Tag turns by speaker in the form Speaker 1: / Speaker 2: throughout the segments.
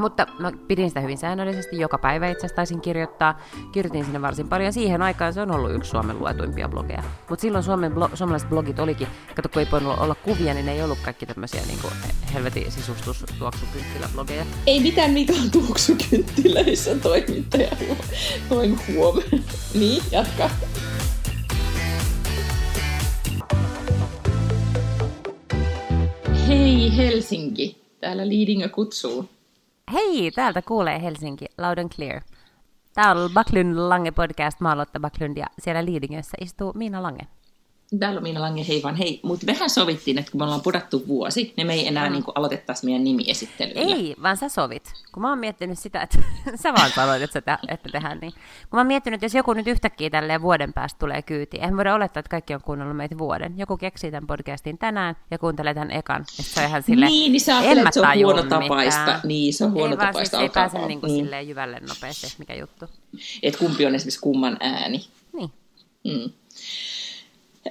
Speaker 1: Mutta mä pidin sitä hyvin säännöllisesti, joka päivä itse asiassa taisin kirjoittaa. Kirjoitin sinne varsin paljon. Siihen aikaan se on ollut yksi Suomen luetuimpia blogeja. Mutta silloin Suomen blo- suomalaiset blogit olikin, kato kun ei voinut olla kuvia, niin ne ei ollut kaikki tämmöisiä niin kuin helvetin sisustustuoksukynttiläblogeja.
Speaker 2: Ei mitään Mika tuoksukynttilöissä toimittaja toimi huomenna. Niin, jatka. Hei Helsinki, täällä Liidingö kutsuu.
Speaker 1: Hei, täältä kuulee Helsinki, loud and clear. Tämä on Backlund Lange podcast, mä Lotta Backlund ja siellä Liidingössä istuu Miina Lange.
Speaker 2: Täällä on Miina Lange, hei vaan hei. Mutta mehän sovittiin, että kun me ollaan pudattu vuosi, niin me ei enää mm. niin aloitettaisi meidän nimiesittelyllä.
Speaker 1: Ei, vaan sä sovit. Kun mä oon miettinyt sitä, että sä vaan sanoit, että, te, että tehdään niin. Kun mä oon miettinyt, että jos joku nyt yhtäkkiä tälleen vuoden päästä tulee kyytiin, eihän voida olettaa, että kaikki on kuunnellut meitä vuoden. Joku keksii tämän podcastin tänään ja kuuntelee tämän ekan. Ja se on ihan sille,
Speaker 2: niin, niin sä ajattelet, että se on huono tapaista. Niin, se on huono
Speaker 1: ei,
Speaker 2: tapaista. Siis
Speaker 1: ei pääse niin kuin mm. silleen jyvälle nopeasti, että mikä juttu.
Speaker 2: Että kumpi on esimerkiksi kumman ääni.
Speaker 1: Niin.
Speaker 2: Mm.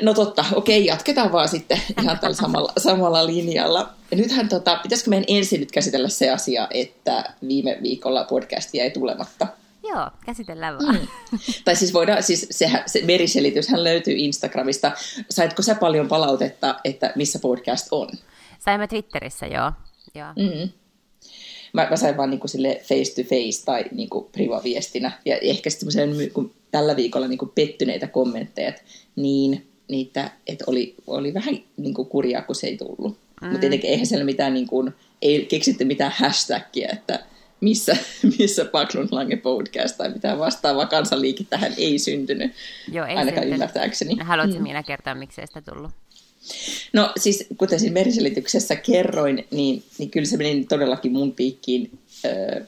Speaker 2: No totta, okei, jatketaan vaan sitten ihan tällä samalla, samalla linjalla. Ja nythän, tota, pitäisikö meidän ensin nyt käsitellä se asia, että viime viikolla podcastia ei tulematta?
Speaker 1: Joo, käsitellään vaan. Mm.
Speaker 2: Tai siis voidaan, siis se, se meriselityshän löytyy Instagramista. Saitko sä paljon palautetta, että missä podcast on?
Speaker 1: Saimme Twitterissä, joo. joo.
Speaker 2: Mm. Mä, mä sain vaan niin kuin sille face to face tai niin kuin priva-viestinä. Ja ehkä sitten tällä viikolla niin kuin pettyneitä kommentteja, että niin, niitä, että oli, oli vähän niin kuin kurjaa, kun se ei tullut. Mm. Mutta tietenkin eihän siellä mitään, niin kuin, ei keksitty mitään hashtagia, että missä, missä Backlund Lange podcast tai mitään vastaavaa kansanliike tähän ei syntynyt,
Speaker 1: Joo, ei
Speaker 2: ainakaan syntynyt. ymmärtääkseni.
Speaker 1: Haluatko mm. minä kertoa, miksei sitä tullut?
Speaker 2: No siis, kuten siinä meriselityksessä kerroin, niin, niin kyllä se meni todellakin mun piikkiin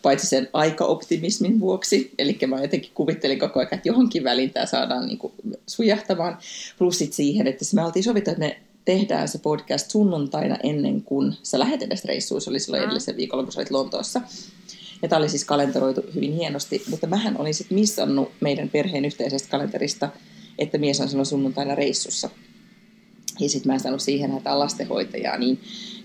Speaker 2: paitsi sen aikaoptimismin vuoksi, eli mä jotenkin kuvittelin koko ajan, että johonkin väliin tämä saadaan niin kuin sujahtamaan, plussit siihen, että me oltiin sovittu, että me tehdään se podcast sunnuntaina ennen kuin sä lähet edes reissuun, se oli silloin mm. edellisen viikolla, kun sä olit Lontoossa. Ja tämä oli siis kalenteroitu hyvin hienosti, mutta mähän olin sitten missannut meidän perheen yhteisestä kalenterista, että mies on silloin sunnuntaina reissussa. Ja sitten mä en saanut siihen hätään lastenhoitajaa, niin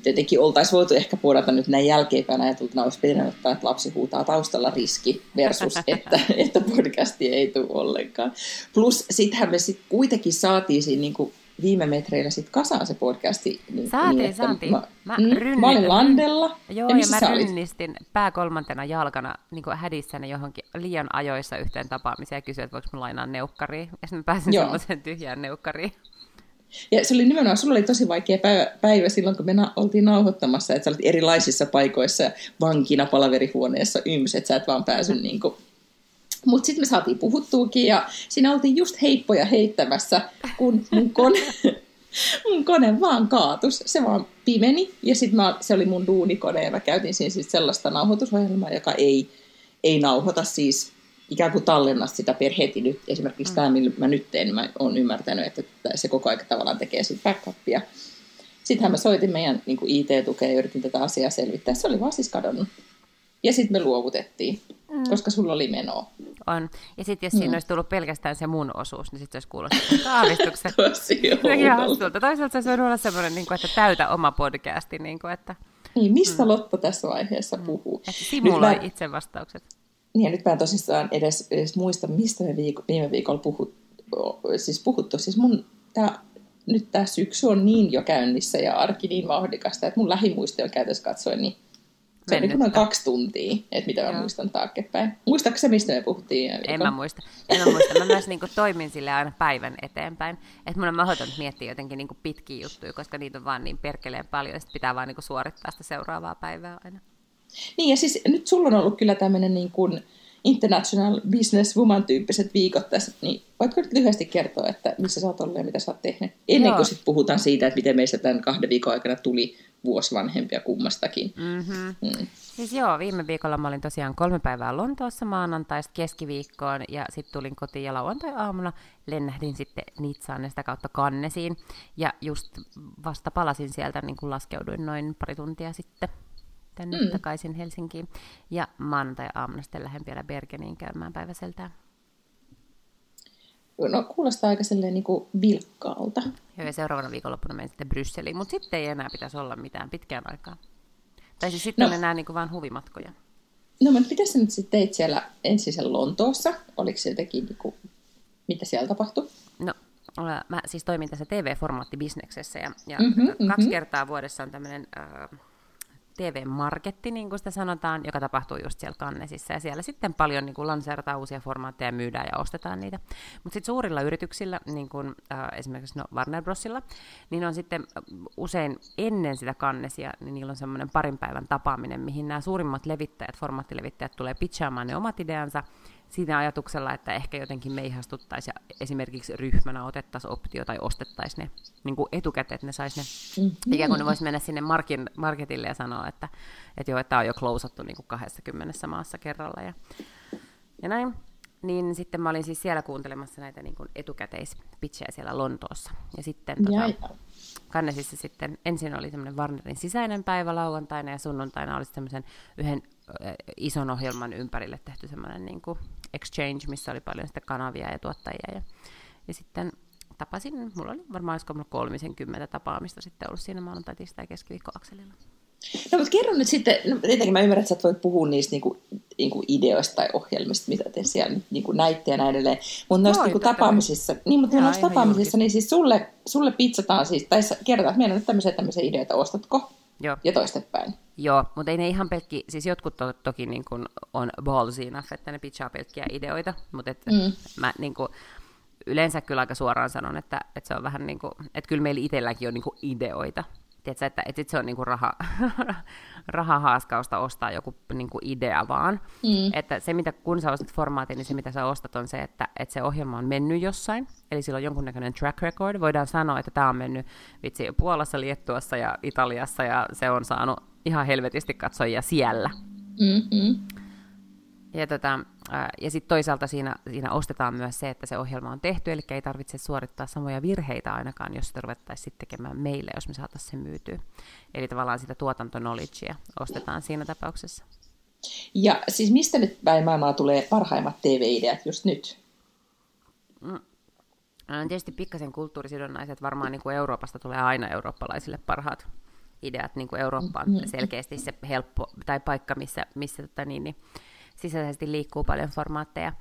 Speaker 2: tietenkin oltaisiin voitu ehkä puolata nyt näin jälkeenpäin ajatultuna, olisi pitänyt ottaa, että lapsi huutaa taustalla riski versus, että, että podcasti ei tule ollenkaan. Plus sittenhän me sit kuitenkin saatiin siinä niin kuin viime metreillä sit kasaan se podcasti. Niin,
Speaker 1: saatiin,
Speaker 2: niin,
Speaker 1: saatiin.
Speaker 2: Mä, mä, mm, rynnin, mä olin Landella.
Speaker 1: Joo, ja, ja mä rynnistin pää kolmantena jalkana niin hädissänne johonkin liian ajoissa yhteen tapaamiseen ja kysyin, että voiko mä lainaa neukkariin. Ja sitten mä pääsin semmoiseen tyhjään neukkariin.
Speaker 2: Ja se oli nimenomaan, sulla oli tosi vaikea päivä, päivä silloin, kun me na- oltiin nauhoittamassa, että sä olit erilaisissa paikoissa ja vankina palaverihuoneessa yms, että sä et vaan päässyt niin kuin... Mutta sitten me saatiin puhuttuukin ja siinä oltiin just heippoja heittämässä, kun mun kone, mun kone vaan kaatus. Se vaan pimeni ja sitten se oli mun duunikone ja mä käytin siinä siis sellaista nauhoitusohjelmaa, joka ei, ei nauhoita siis ikään kuin tallenna sitä per heti nyt. Esimerkiksi mm. tämä, millä mä nyt teen, mä oon ymmärtänyt, että se koko ajan tavallaan tekee sitä backupia. Sittenhän mä soitin meidän niin IT-tukea ja yritin tätä asiaa selvittää. Se oli vaan siis kadonnut. Ja sitten me luovutettiin, mm. koska sulla oli menoa.
Speaker 1: On. Ja sitten jos mm. siinä olisi tullut pelkästään se mun osuus, niin sitten se olisi kuulostunut aavistuksen.
Speaker 2: Tosi
Speaker 1: Toisaalta se olisi voinut olla semmoinen, niin kuin, että täytä oma podcasti. Niin, kuin, että...
Speaker 2: niin mistä mm. Lotta tässä vaiheessa puhuu?
Speaker 1: Että simuloi mä... itse vastaukset.
Speaker 2: Niin nyt mä en tosissaan edes, edes muista, mistä me viiko, viime viikolla puhut, siis puhuttu. Siis mun tää, nyt tämä syksy on niin jo käynnissä ja arki niin vauhdikasta, että mun lähimuisti on käytössä katsoen niin se on niin noin kaksi tuntia, että mitä mä Joo. muistan taaksepäin. Muistatko se, mistä me puhuttiin?
Speaker 1: En mä muista. En mä muista. Mä myös niin kuin, toimin sille aina päivän eteenpäin. Että mun on mahdotonta miettiä jotenkin niin kuin, pitkiä juttuja, koska niitä on vaan niin perkeleen paljon. Ja pitää vaan niin kuin, suorittaa sitä seuraavaa päivää aina.
Speaker 2: Niin ja siis nyt sulla on ollut kyllä tämmöinen niin kuin international business woman tyyppiset viikot tässä, niin voitko nyt lyhyesti kertoa, että missä sä oot ollut ja mitä sä oot tehnyt? Ennen Joo. kuin sitten puhutaan siitä, että miten meistä tämän kahden viikon aikana tuli vuosi vanhempia kummastakin.
Speaker 1: Mm-hmm. Mm. Siis joo, viime viikolla mä olin tosiaan kolme päivää Lontoossa maanantaista keskiviikkoon ja sitten tulin kotiin ja lauantai-aamuna lennähdin sitten Nitsaan ja sitä kautta Kannesiin. Ja just vasta palasin sieltä, niin kun laskeuduin noin pari tuntia sitten tänne mm. takaisin Helsinkiin. Ja maanantai-aamuna sitten lähden vielä Bergeniin käymään päiväseltään.
Speaker 2: No kuulostaa aika silleen niin kuin vilkkaalta.
Speaker 1: Joo, ja seuraavana viikonloppuna menen sitten Brysseliin, mutta sitten ei enää pitäisi olla mitään pitkään aikaa. Tai siis sitten no. on enää niin kuin vain huvimatkoja.
Speaker 2: No, mutta mitä sä nyt sitten teit siellä ensin sen Lontoossa? Oliko se jotenkin, niin kuin, mitä siellä tapahtui?
Speaker 1: No, mä siis toimin tässä TV-formaattibisneksessä ja, ja mm-hmm, kaksi mm-hmm. kertaa vuodessa on tämmöinen äh, TV-marketti, niin kuin sitä sanotaan, joka tapahtuu just siellä Kannesissa. Ja siellä sitten paljon niin kuin lanseerataan uusia formaatteja, myydään ja ostetaan niitä. Mutta sitten suurilla yrityksillä, niin kuin äh, esimerkiksi no Warner Brosilla, niin on sitten usein ennen sitä Kannesia, niin niillä on semmoinen parin päivän tapaaminen, mihin nämä suurimmat levittäjät, formaattilevittäjät tulee pitchaamaan ne omat ideansa, siinä ajatuksella, että ehkä jotenkin me ihastuttaisiin ja esimerkiksi ryhmänä otettaisiin optio tai ostettaisiin ne niin kuin etukäteen, että ne saisi ne, mm-hmm. ikään kuin ne voisi mennä sinne markin, marketille ja sanoa, että, että joo, että tämä on jo klousattu niin kuin 20 maassa kerralla ja, ja näin. Niin sitten mä olin siis siellä kuuntelemassa näitä niin kuin etukäteispitchejä siellä Lontoossa. Ja sitten tota, Kannesissa sitten ensin oli semmoinen Warnerin sisäinen päivä lauantaina ja sunnuntaina oli semmoisen yhden ison ohjelman ympärille tehty semmoinen niin kuin exchange, missä oli paljon sitten kanavia ja tuottajia. Ja, ja sitten tapasin, mulla oli varmaan olisiko mulla kolmisen kymmentä tapaamista sitten ollut siinä maanantai, tiistai, keskiviikko akselilla.
Speaker 2: No mutta kerro nyt sitten, no, tietenkin mä ymmärrän, että sä et voi puhua niistä niinku, niinku ideoista tai ohjelmista, mitä te siellä niinku näitte ja näin edelleen. Mutta noista niinku tapaamisissa, niin, mutta noista tapaamisissa, niin siis sulle, sulle pizzataan siis, tai kerrotaan, että meillä on nyt tämmöisiä, tämmöisiä ideoita, ostatko?
Speaker 1: Joo.
Speaker 2: Ja toistepäin.
Speaker 1: Joo, mutta ei ne ihan pelkki, siis jotkut to, toki niin kuin on ballsy enough, että ne pitchaa pelkkiä ideoita, mutta et mm. mä niin kuin, yleensä kyllä aika suoraan sanon, että, että se on vähän niin kuin, että kyllä meillä itselläkin on niin kuin ideoita, Tiedätkö, että, että sit se on niinku raha, rahahaaskausta ostaa joku niinku idea vaan. Mm. Että se, mitä, kun sä ostat formaatin, niin se, mitä sä ostat, on se, että, että se ohjelma on mennyt jossain. Eli sillä on jonkunnäköinen track record. Voidaan sanoa, että tämä on mennyt vitsi Puolassa, Liettuassa ja Italiassa, ja se on saanut ihan helvetisti katsojia siellä. Mm-hmm. Ja, tota, ja sitten toisaalta siinä, siinä ostetaan myös se, että se ohjelma on tehty, eli ei tarvitse suorittaa samoja virheitä ainakaan, jos sitä ruvettaisiin tekemään meille, jos me saataisiin se myytyä. Eli tavallaan sitä tuotantonologea ostetaan siinä tapauksessa.
Speaker 2: Ja siis mistä nyt päin maailmaa tulee parhaimmat TV-ideat just nyt?
Speaker 1: Mm. Tietysti pikkasen kulttuurisidonnaiset, varmaan niin kuin Euroopasta tulee aina eurooppalaisille parhaat ideat, niin kuin Eurooppa on mm-hmm. selkeästi se helppo, tai paikka, missä, missä tota niin, niin, sisäisesti liikkuu paljon formaatteja.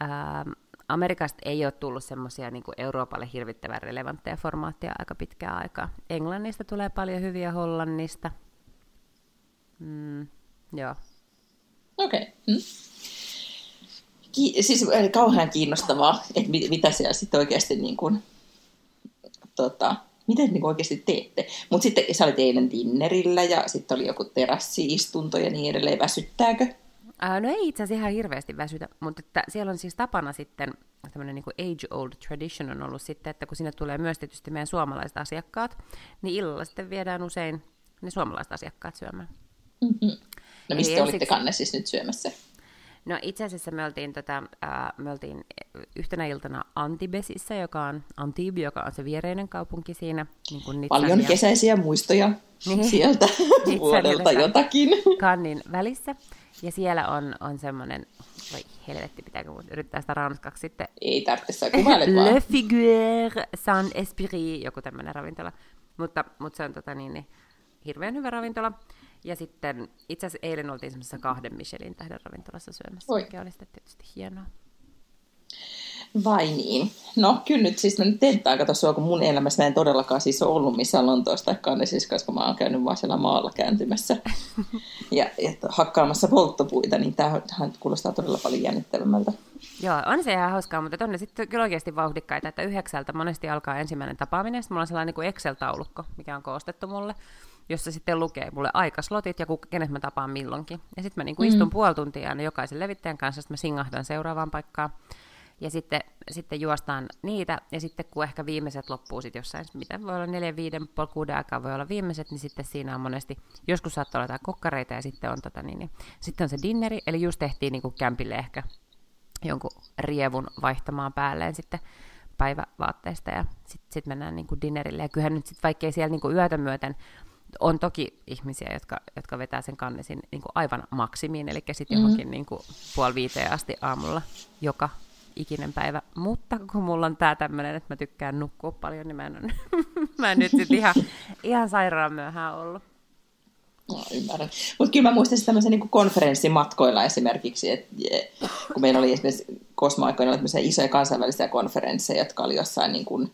Speaker 1: Ää, Amerikasta ei ole tullut semmoisia niin Euroopalle hirvittävän relevantteja formaatteja aika pitkää aikaa. Englannista tulee paljon hyviä Hollannista. Mm, joo.
Speaker 2: Okei. Okay. Mm. Ki- siis kauhean kiinnostavaa, että mit- mitä siellä sitten oikeasti niin kuin, tota, miten niin oikeasti teette. Mutta sitten sä olit eilen dinnerillä ja sitten oli joku terassiistunto ja niin edelleen. Väsyttääkö?
Speaker 1: Ää, no ei itse asiassa ihan hirveästi väsytä, mutta että siellä on siis tapana sitten, tämmöinen niin age-old tradition on ollut sitten, että kun sinne tulee myös tietysti meidän suomalaiset asiakkaat, niin illalla sitten viedään usein ne suomalaiset asiakkaat syömään.
Speaker 2: Mm-hmm. No mistä Eli olitte kanne siis nyt syömässä?
Speaker 1: No itse asiassa me oltiin, tota, äh, me oltiin yhtenä iltana Antibesissä, joka on Antibes, joka on se viereinen kaupunki siinä. Niin kuin
Speaker 2: Paljon ja... kesäisiä muistoja niin. sieltä vuodelta jotakin.
Speaker 1: Kannin välissä. Ja siellä on, on semmoinen, voi helvetti, pitääkö mun yrittää sitä ranskaksi sitten.
Speaker 2: Ei tarvitse, kuvailet vaan.
Speaker 1: Le Figure San Esprit, joku tämmöinen ravintola. Mutta, mutta se on tota niin, niin, hirveän hyvä ravintola. Ja sitten itse asiassa eilen oltiin semmoisessa kahden Michelin tähden ravintolassa syömässä, Oi. mikä oli sitten tietysti hienoa.
Speaker 2: Vai niin? No kyllä nyt siis mä nyt tentaan kato sua, kun mun elämässä mä en todellakaan siis ole ollut missään Lontoossa tai Cannesissa, koska mä oon käynyt vaan siellä maalla kääntymässä ja, ja hakkaamassa polttopuita, niin tämähän kuulostaa todella paljon jännittävämmältä.
Speaker 1: Joo, on se ihan hauskaa, mutta on ne sitten kyllä oikeasti vauhdikkaita, että yhdeksältä monesti alkaa ensimmäinen tapaaminen, sitten mulla on sellainen niin Excel-taulukko, mikä on koostettu mulle, jossa sitten lukee mulle aikaslotit ja kenet mä tapaan milloinkin. Ja sitten mä niin kuin mm. istun puoli tuntia aina jokaisen levittäjän kanssa, sitten mä singahdan seuraavaan paikkaan ja sitten, sitten juostaan niitä, ja sitten kun ehkä viimeiset loppuu sitten jossain, mitä voi olla neljä, viiden, puoli, kuuden aikaa voi olla viimeiset, niin sitten siinä on monesti, joskus saattaa olla jotain kokkareita, ja sitten on, tota, niin, niin, sitten on se dinneri, eli just tehtiin niin kuin kämpille ehkä jonkun rievun vaihtamaan päälleen sitten päivävaatteista, ja sitten sit mennään niin kuin dinnerille, ja kyllähän nyt sitten vaikkei siellä niin kuin yötä myöten on toki ihmisiä, jotka, jotka vetää sen kannesin niin kuin aivan maksimiin, eli sitten mm-hmm. johonkin niin kuin puoli viiteen asti aamulla joka ikinen päivä, mutta kun mulla on tää tämmönen, että mä tykkään nukkua paljon, niin mä en, mä en nyt sit ihan, ihan sairaan myöhään ollut.
Speaker 2: No, ymmärrän. Mutta kyllä mä muistan tämmöisen niin konferenssimatkoilla esimerkiksi, että kun meillä oli esimerkiksi kosmoaikoina isoja kansainvälisiä konferensseja, jotka oli jossain niin kuin,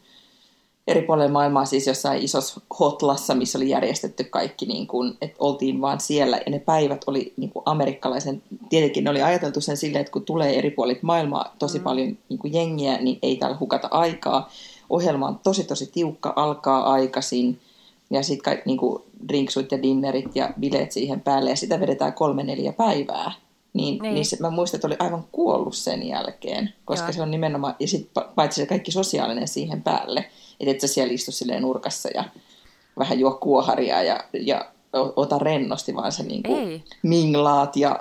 Speaker 2: eri puolilla maailmaa, siis jossain isossa hotlassa, missä oli järjestetty kaikki, niin kuin, että oltiin vaan siellä, ja ne päivät oli niin kuin amerikkalaisen, tietenkin ne oli ajateltu sen silleen, että kun tulee eri puolit maailmaa tosi mm. paljon niin kuin jengiä, niin ei täällä hukata aikaa. Ohjelma on tosi tosi tiukka, alkaa aikaisin, ja sitten kaikki niin kuin drinksut ja dinnerit ja bileet siihen päälle, ja sitä vedetään kolme neljä päivää. Niin, niin. niin se, mä muistan, että oli aivan kuollut sen jälkeen, koska Joo. se on nimenomaan, ja sitten paitsi se kaikki sosiaalinen siihen päälle, että et sä siellä istu silleen nurkassa ja vähän juo kuoharia ja, ja ota rennosti, vaan sä niin kuin minglaat ja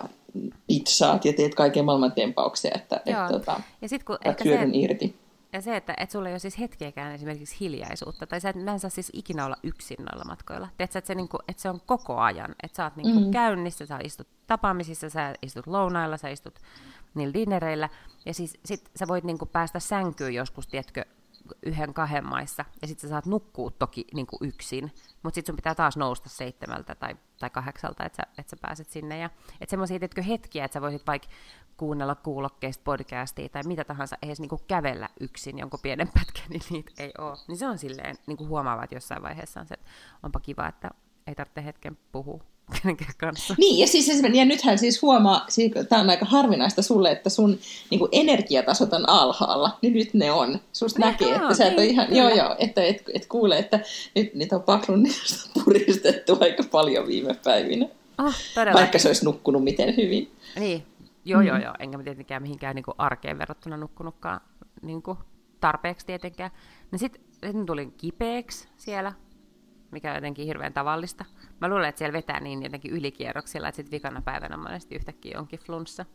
Speaker 2: pitsaat ja teet kaiken maailman tempauksia, että et, tota, ja sit, kun ehkä se, irti.
Speaker 1: Ja se, että et sulla ei ole siis hetkeäkään esimerkiksi hiljaisuutta, tai sä et, mä en saa siis ikinä olla yksin noilla matkoilla. Tiedätkö, että se, niinku, että se on koko ajan, että sä oot niinku mm-hmm. käynnissä, sä istut tapaamisissa, sä istut lounailla, sä istut niillä dinnereillä, ja siis sit sä voit niinku päästä sänkyyn joskus, tiedätkö, yhden kahden maissa, ja sitten sä saat nukkua toki niin kuin yksin, mutta sitten sun pitää taas nousta seitsemältä tai, tai kahdeksalta, että sä, et sä pääset sinne. Ja, että semmoisia hetkiä, että sä voisit vaikka kuunnella kuulokkeista podcastia tai mitä tahansa, edes niin kuin kävellä yksin jonkun pienen pätkän, niin niitä ei ole. Niin se on silleen, niin kuin huomaava, että jossain vaiheessa on se, että onpa kiva, että ei tarvitse hetken puhua kanssa.
Speaker 2: Niin, ja, siis, ja nythän siis huomaa, siis, tämä on aika harvinaista sulle, että sun niin kuin energiatasot on alhaalla, niin nyt ne on. Susta näkee, että sä et ole niin, ihan, kyllä. joo joo, että et, et kuule, että nyt niitä on paklun puristettu aika paljon viime päivinä. Oh, Vaikka se olisi nukkunut miten hyvin.
Speaker 1: Niin, joo joo mm. joo, enkä mä tietenkään mihinkään niin kuin arkeen verrattuna nukkunutkaan niin kuin tarpeeksi tietenkään. No sitten sit tulin kipeäksi siellä, mikä on jotenkin hirveän tavallista. Mä luulen, että siellä vetää niin jotenkin ylikierroksilla, että sitten vikana päivänä monesti yhtäkkiä onkin flunssa.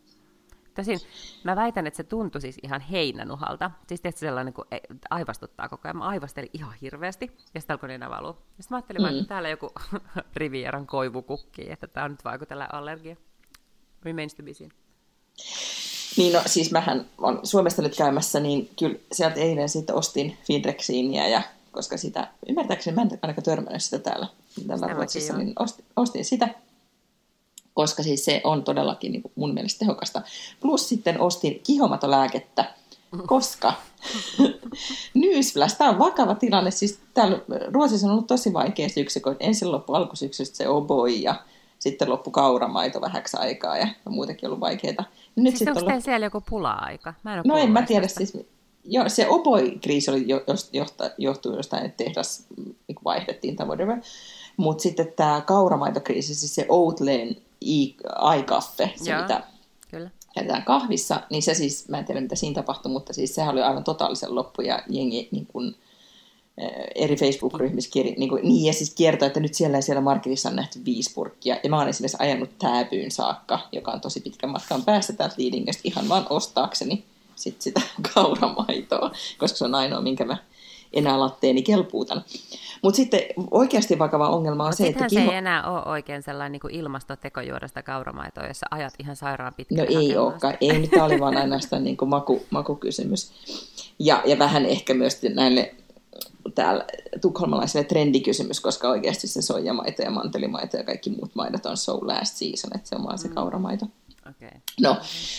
Speaker 1: Tosin mä väitän, että se tuntui siis ihan heinänuhalta. Siis tietysti sellainen, kun aivastuttaa koko ajan. Mä aivastelin ihan hirveästi, ja sitten alkoi nenä valua. Ja sitten mä ajattelin, mm. että täällä joku Rivieran koivukukki, että tämä on nyt vaikutella allergia. Remains to be seen.
Speaker 2: Niin no, siis mähän on Suomesta nyt käymässä, niin kyllä sieltä eilen sitten ostin Finrexiinia ja koska sitä, ymmärtääkseni mä en ainakaan törmännyt sitä täällä, täällä Ruotsissa, niin ostin, ostin sitä, koska siis se on todellakin niin mun mielestä tehokasta. Plus sitten ostin kihomatolääkettä, koska newsflash, tämä on vakava tilanne, siis täällä Ruotsissa on ollut tosi vaikea syksy, kun ensin loppu alkusyksystä se oboi ja sitten loppu kauramaito vähäksi aikaa ja muutenkin ollut vaikeaa.
Speaker 1: Nyt siis onko on loppu... siellä joku pula-aika?
Speaker 2: Mä en no en mä tiedä, siis Joo, se Oboi-kriisi oli jo, johta, johtuu jostain, että tehdas niin vaihdettiin tai whatever. Mutta sitten tämä kauramaitokriisi, siis se Outleen aikaffe, se Joo, mitä kyllä. kahvissa, niin se siis, mä en tiedä mitä siinä tapahtui, mutta siis sehän oli aivan totaalisen loppu ja jengi niin kun, eri Facebook-ryhmissä kir- niin, kuin, niin, ja siis kiertoi, että nyt siellä ja siellä marketissa on nähty viisi purkkia. Ja mä oon esimerkiksi ajanut tääpyyn saakka, joka on tosi pitkän matkan päästä täältä Liidingöstä ihan vaan ostaakseni sit sitä kauramaitoa, koska se on ainoa, minkä mä enää latteeni kelpuutan. Mutta sitten oikeasti vakava ongelma on Mut se, että...
Speaker 1: Kiho... se ei enää ole oikein sellainen niin kuin ilmastoteko juoda sitä kauramaitoa, jossa ajat ihan sairaan pitkään.
Speaker 2: No ei olekaan. Ei, nyt oli vaan ainoastaan niin kuin maku, makukysymys. Ja, ja vähän ehkä myös näille täällä tukholmalaisille trendikysymys, koska oikeasti se soijamaito ja mantelimaito ja kaikki muut maidot on so last season, että se on vaan se mm. kauramaito. Okay. No,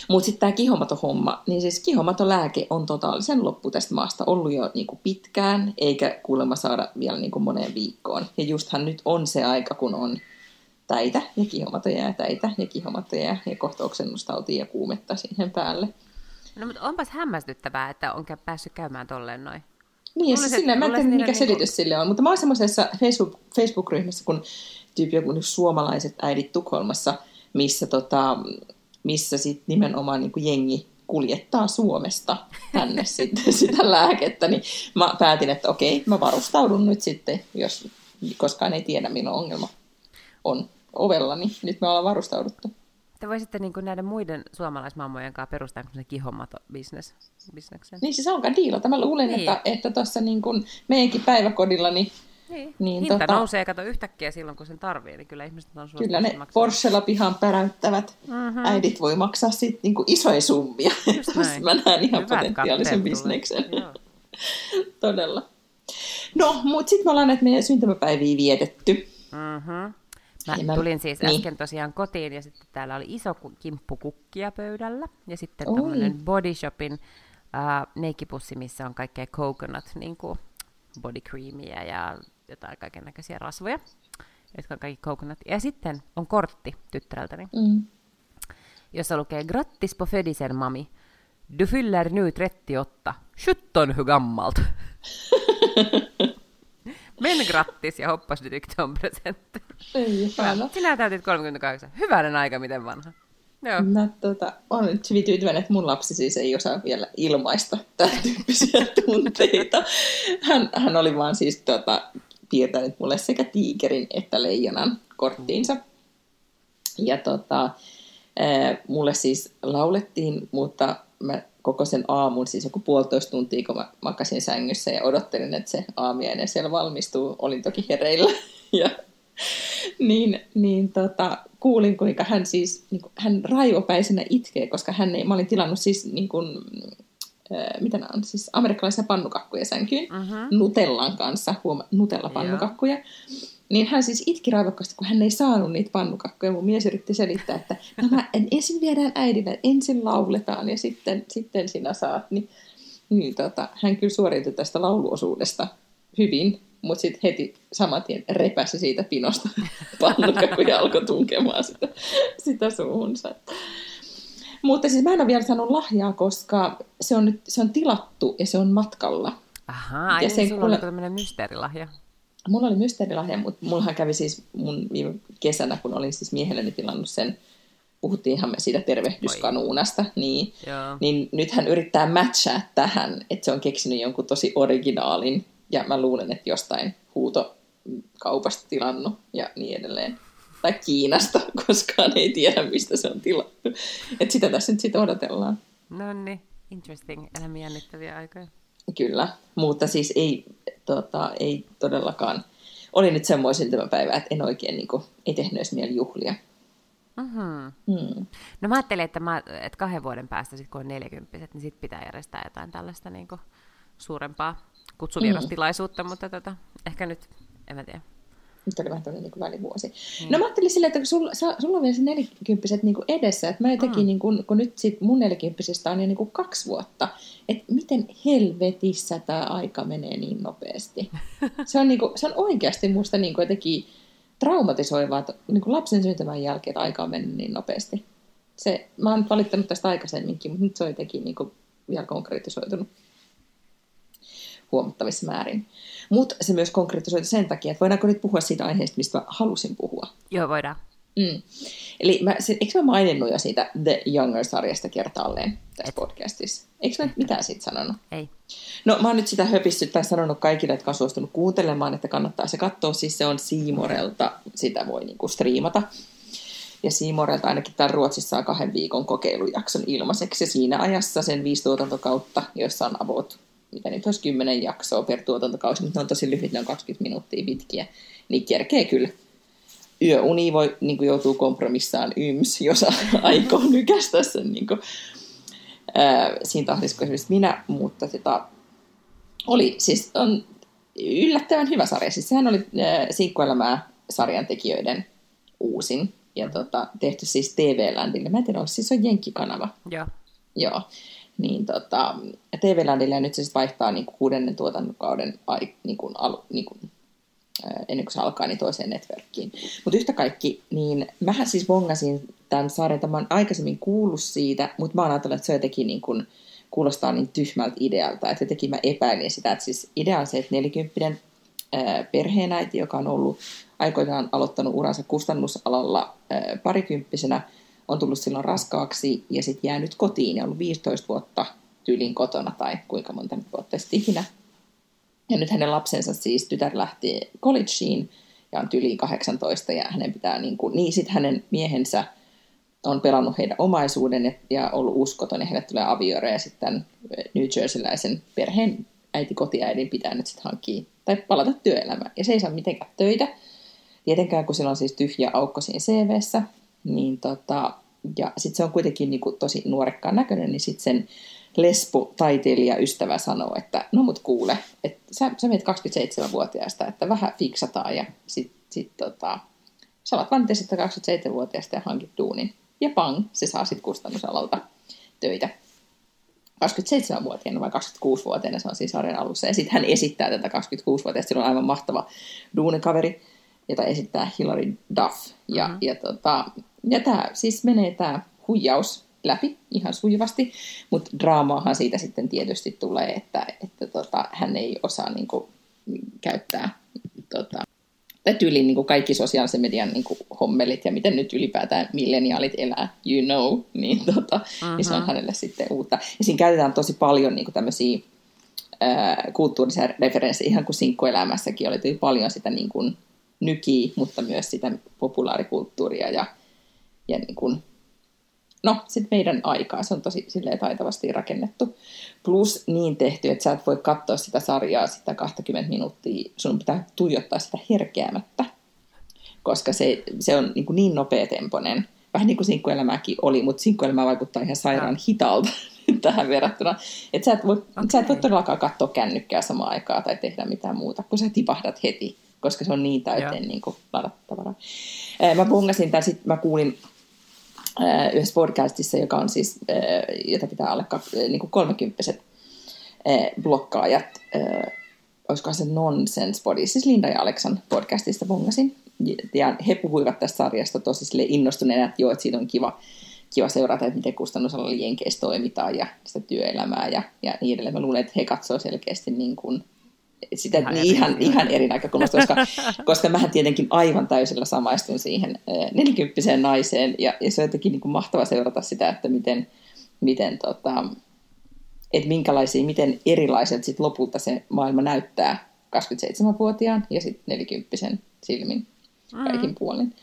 Speaker 2: mutta sitten tämä kihomato-homma, niin siis kihomatolääke on totaalisen loppu tästä maasta ollut jo niinku pitkään, eikä kuulemma saada vielä niinku moneen viikkoon. Ja justhan nyt on se aika, kun on täitä ja kihomatoja ja täitä ja kihomatoja ja kohta oksennustautia ja kuumetta siihen päälle.
Speaker 1: No mutta onpas hämmästyttävää, että on päässyt käymään tolleen noin.
Speaker 2: Niin, ja siis silleen, mä en tiedä mikä niinku... selitys sille on, mutta mä oon semmoisessa Facebook, Facebook-ryhmässä, kun tyyppi joku suomalaiset äidit Tukholmassa, missä tota, missä sitten nimenomaan niin kuin jengi kuljettaa Suomesta tänne sitten sitä lääkettä, niin mä päätin, että okei, mä varustaudun nyt sitten, jos koskaan ei tiedä, milloin ongelma on ovella, niin nyt me ollaan varustauduttu.
Speaker 1: Te voisitte niin kuin näiden muiden suomalaismammojen kanssa perustaa kihomato-bisneksen.
Speaker 2: Niin siis onkaan diilata. Mä luulen, niin. että, että tuossa niin kuin meidänkin päiväkodilla, niin
Speaker 1: niin. niin Hinta tota, nousee, kato yhtäkkiä silloin, kun sen tarvii, niin kyllä ihmiset on
Speaker 2: Kyllä ne maksaa. Porschella pihan päräyttävät mm-hmm. äidit voi maksaa sitten niinku isoja summia, mä näen ihan Hyvät potentiaalisen bisneksen. Todella. No, mutta sitten me ollaan näitä meidän syntymäpäiviä vietetty.
Speaker 1: Mm-hmm. Mä mä, tulin siis niin. äsken tosiaan kotiin ja sitten täällä oli iso kimppu kukkia pöydällä ja sitten tämmöinen Body Shopin äh, neikkipussi, missä on kaikkea coconut, niin kuin body creamia ja jotain kaiken näköisiä rasvoja, jotka on kaikki coconut. Ja sitten on kortti tyttäreltäni, mm. jossa lukee Grattis på födisen mami. Du fyller nu 38. 17 hur gammalt. Men grattis ja hoppas du tyckte om presenten.
Speaker 2: Ei,
Speaker 1: Sinä täytit 38. Hyvänen aika, miten vanha.
Speaker 2: Joo. Mä tota, olen nyt hyvin tyytyväinen, että mun lapsi siis ei osaa vielä ilmaista tämän tyyppisiä tunteita. Hän, hän oli vaan siis tota, piirtänyt mulle sekä tiikerin että leijonan korttiinsa. Ja tota, mulle siis laulettiin, mutta mä koko sen aamun, siis joku puolitoista tuntia, kun mä makasin sängyssä ja odottelin, että se aamiainen siellä valmistuu. Olin toki hereillä. Ja, niin, niin tota, kuulin, kuinka hän siis, niin kuin, hän raivopäisenä itkee, koska hän ei, mä olin tilannut siis niin kuin, äh, mitä nämä on, siis amerikkalaisia pannukakkuja sänkyyn, uh-huh. Nutellan kanssa, huoma, Nutella-pannukakkuja. Yeah. Niin hän siis itki raivokkaasti, kun hän ei saanut niitä pannukakkuja. Mun mies yritti selittää, että no mä, ensin viedään äidille, ensin lauletaan ja sitten, sitten sinä saat. Niin, niin tota, hän kyllä suoriutui tästä lauluosuudesta hyvin, mutta sitten heti saman tien repäsi siitä pinosta pannukakkuja ja alkoi tunkemaan sitä, sitä suuhunsa. Mutta siis mä en ole vielä saanut lahjaa, koska se on, nyt, se on tilattu ja se on matkalla.
Speaker 1: Ahaa, ja niin se sulla kuule... oli tämmöinen mysteerilahja.
Speaker 2: Mulla oli mysteerilahja, mutta mullahan kävi siis mun viime kesänä, kun olin siis miehelleni tilannut sen, puhuttiinhan me siitä tervehdyskanuunasta, niin, niin nyt hän yrittää matchaa tähän, että se on keksinyt jonkun tosi originaalin, ja mä luulen, että jostain huutokaupasta tilannut ja niin edelleen. Tai Kiinasta, koskaan ei tiedä, mistä se on tilattu. Et sitä tässä nyt sitten odotellaan.
Speaker 1: No niin, interesting. Elämä jännittäviä aikoja.
Speaker 2: Kyllä, mutta siis ei, tota, ei todellakaan. Oli nyt semmoinen syntymäpäivä, että en oikein, niin kuin, ei tehnyt edes mieli juhlia.
Speaker 1: Mm-hmm. Mm. No mä ajattelin, että, mä, että kahden vuoden päästä, sit kun on 40 niin sitten pitää järjestää jotain tällaista niin kuin, suurempaa kutsuvierastilaisuutta, mm. mutta tota, ehkä nyt, en mä tiedä
Speaker 2: nyt oli vähän tämmöinen niin välivuosi. Mm. No mä ajattelin silleen, että kun sulla, sulla on vielä se nelikymppiset niin kuin edessä, että mä jotenkin, mm. niin kuin, kun nyt sit mun nelikymppisistä on jo niin kuin kaksi vuotta, että miten helvetissä tämä aika menee niin nopeasti. Se on, niin kuin, se on oikeasti musta niin kuin jotenkin traumatisoivaa, että niin kuin lapsen syntymän jälkeen, että aika on mennyt niin nopeasti. Se, mä oon valittanut tästä aikaisemminkin, mutta nyt se on jotenkin niin kuin vielä konkretisoitunut huomattavissa määrin. Mutta se myös konkretisoitu sen takia, että voidaanko nyt puhua siitä aiheesta, mistä mä halusin puhua.
Speaker 1: Joo, voidaan.
Speaker 2: Mm. Eli mä, se, eikö mä maininnut jo siitä The Younger-sarjasta kertaalleen tässä Et. podcastissa? Eikö mä mitään siitä sanonut?
Speaker 1: Ei.
Speaker 2: No mä oon nyt sitä höpissyt tai sanonut kaikille, jotka on suostunut kuuntelemaan, että kannattaa se katsoa. Siis se on Siimorelta, sitä voi niinku striimata. Ja Siimorelta ainakin täällä Ruotsissa saa kahden viikon kokeilujakson ilmaiseksi. Ja siinä ajassa sen viisi tuotantokautta, joissa on avot mitä nyt olisi kymmenen jaksoa per tuotantokausi, mutta ne on tosi lyhyt, ne on 20 minuuttia pitkiä, niin kerkee kyllä. Yöuni voi, niin kuin joutuu kompromissaan yms, jos aikoo nykästä sen niin kuin, ää, siinä tahdissa kuin esimerkiksi minä, mutta sitä oli siis on yllättävän hyvä sarja. Siis sehän oli ää, Sinkkuelämää sarjan tekijöiden uusin ja tota, tehty siis TV-ländille. Mä en tiedä, siis on Jenkki-kanava.
Speaker 1: Joo.
Speaker 2: Joo niin tota, TV-ländillä nyt se sitten vaihtaa niin kuin kuudennen tuotantokauden ai, niin kuin alu, niin kuin, ennen kuin se alkaa, niin toiseen netverkkiin. Mutta yhtä kaikki, niin mähän siis bongasin tämän sarjan, mä oon aikaisemmin kuullut siitä, mutta mä oon ajatellut, että se jotenkin niin kuin, kuulostaa niin tyhmältä idealta, että jotenkin mä epäilin sitä, että siis idea on se, että nelikymppinen perheenäiti, joka on ollut aikoinaan aloittanut uransa kustannusalalla parikymppisenä, on tullut silloin raskaaksi ja sitten jäänyt kotiin ja ollut 15 vuotta tyylin kotona tai kuinka monta vuotta sitten ikinä. Ja nyt hänen lapsensa siis tytär lähti collegeen ja on tyyliin 18 ja hänen pitää niin kuin, niin sitten hänen miehensä on pelannut heidän omaisuuden ja ollut uskoton ja heille tulee avioero ja sitten New Jerseyläisen perheen äiti kotiäidin pitää nyt sitten hankkia tai palata työelämään. Ja se ei saa mitenkään töitä, tietenkään kun sillä on siis tyhjä aukko siinä CVssä, niin tota, ja sitten se on kuitenkin niin kuin tosi nuorekkaan näköinen, niin sitten sen lesbo-taiteilija ystävä sanoo, että no mut kuule, että sä, sä meet 27-vuotiaasta, että vähän fiksataan ja sitten sit, tota, Sä olet vaan 27-vuotiaasta ja hankit duunin. Ja pang, se saa sitten kustannusalalta töitä. 27-vuotiaana vai 26-vuotiaana, se on siis sarjan alussa. Ja sitten hän esittää tätä 26-vuotiaasta, sillä on aivan mahtava duunikaveri, jota esittää Hilary Duff. Ja, mm-hmm. ja, tota, ja tämä siis menee tämä huijaus läpi ihan sujuvasti, mutta draamaahan siitä sitten tietysti tulee, että, että tota, hän ei osaa niin kuin, käyttää tota, tai tyyliin niin kuin kaikki sosiaalisen median niin kuin hommelit ja miten nyt ylipäätään milleniaalit elää, you know, niin, tota, uh-huh. niin se on hänelle sitten uutta. Ja siinä käytetään tosi paljon niin kuin tämmöisiä ää, kulttuurisia referenssejä, ihan kuin sinkkuelämässäkin oli paljon sitä niin kuin nykiä, mutta myös sitä populaarikulttuuria ja, ja niin kuin no, sitten meidän aikaa. Se on tosi silleen taitavasti rakennettu. Plus niin tehty, että sä et voi katsoa sitä sarjaa sitä 20 minuuttia. Sun pitää tuijottaa sitä herkeämättä, koska se, se on niin, kuin niin nopeatempoinen. Vähän niin kuin sinkkuelämäkin oli, mutta sinkkuelämä vaikuttaa ihan sairaan hitaalta tähän verrattuna. Että sä, et voi, okay. sä et voi todellakaan katsoa kännykkää samaan aikaan tai tehdä mitään muuta, kun sä tipahdat heti, koska se on niin täyteen niin kuin ladattavaraa. Mä bungasin tämän, sitten mä kuulin yhdessä podcastissa, joka on siis, äh, jota pitää alle niin kuin kolmekymppiset äh, blokkaajat, olisiko se Nonsense Body, siis Linda ja Aleksan podcastista bongasin. Ja he puhuivat tästä sarjasta tosi innostuneena, että joo, että siitä on kiva, kiva seurata, että miten kustannusalalla Jenkeissä toimitaan ja sitä työelämää ja, ja niin edelleen. Mä luulen, että he katsoo selkeästi niin kuin sitä ihan, niin ihan, ihan eri näkökulmasta, koska, koska mähän tietenkin aivan täysillä samaistun siihen nelikymppiseen naiseen, ja, ja se on jotenkin niin kuin mahtava seurata sitä, että miten, miten tota, että minkälaisia, miten erilaiset sit lopulta se maailma näyttää 27-vuotiaan ja sitten nelikymppisen silmin kaikin mm. puolin.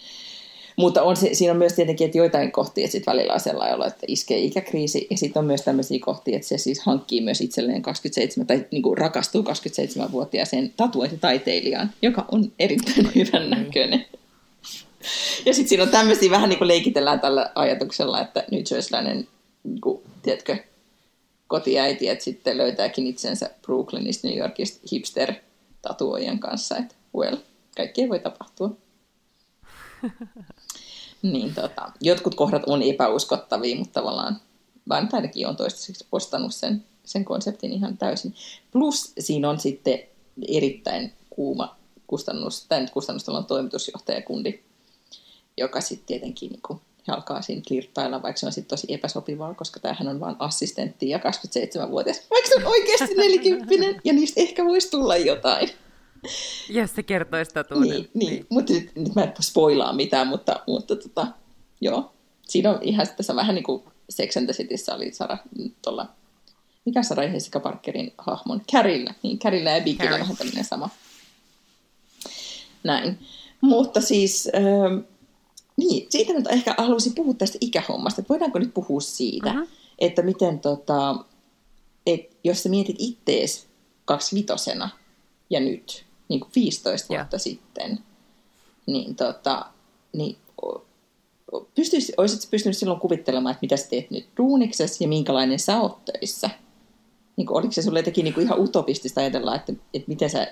Speaker 2: Mutta on se, siinä on myös tietenkin, että joitain kohtia että sit välillä on sellainen olo, että iskee ikäkriisi. Ja sitten on myös tämmöisiä kohtia, että se siis hankkii myös itselleen 27, tai niin kuin rakastuu 27-vuotiaaseen tatuointitaiteilijaan, joka on erittäin hyvän näköinen. Ja sitten siinä on tämmöisiä, vähän niin kuin leikitellään tällä ajatuksella, että nyt se sellainen, niin kuin, tiedätkö, kotiäiti, että sitten löytääkin itsensä Brooklynista, New Yorkista hipster-tatuoijan kanssa, että well, kaikkea voi tapahtua. niin tota, jotkut kohdat on epäuskottavia, mutta tavallaan vaan ainakin on toistaiseksi ostanut sen, sen konseptin ihan täysin. Plus siinä on sitten erittäin kuuma kustannus, tämän kustannustella on toimitusjohtajakundi, joka sitten tietenkin niin kuin, alkaa siinä flirttailla, vaikka se on sitten tosi epäsopivaa, koska tämähän on vain assistentti ja 27-vuotias, vaikka se on oikeasti 40 ja niistä ehkä voisi tulla jotain.
Speaker 1: Jos se kertoisi totuuden.
Speaker 2: Niin, niin. niin. mutta nyt, nyt mä en spoilaa mitään, mutta, mutta tota, joo. Siinä on ihan tässä vähän niin kuin Sex and the Cityssä oli Sara tuolla, mikä Sara Jessica Parkerin hahmon? Carrilla. Niin, Carrilla ja Bigillä vähän tämmöinen sama. Näin. Mutta siis, ähm, niin, siitä nyt ehkä haluaisin puhua tästä ikähommasta. Että voidaanko nyt puhua siitä, uh-huh. että miten tota, et jos sä mietit ittees kaksivitosena ja nyt, niin kuin 15 vuotta ja. sitten, niin, tota, niin pystyis, olisitko pystynyt silloin kuvittelemaan, että mitä sä teet nyt duuniksessa ja minkälainen sä oot töissä? Niin kuin, oliko se sulle jotenkin niin kuin ihan utopistista ajatella, että, että miten sä,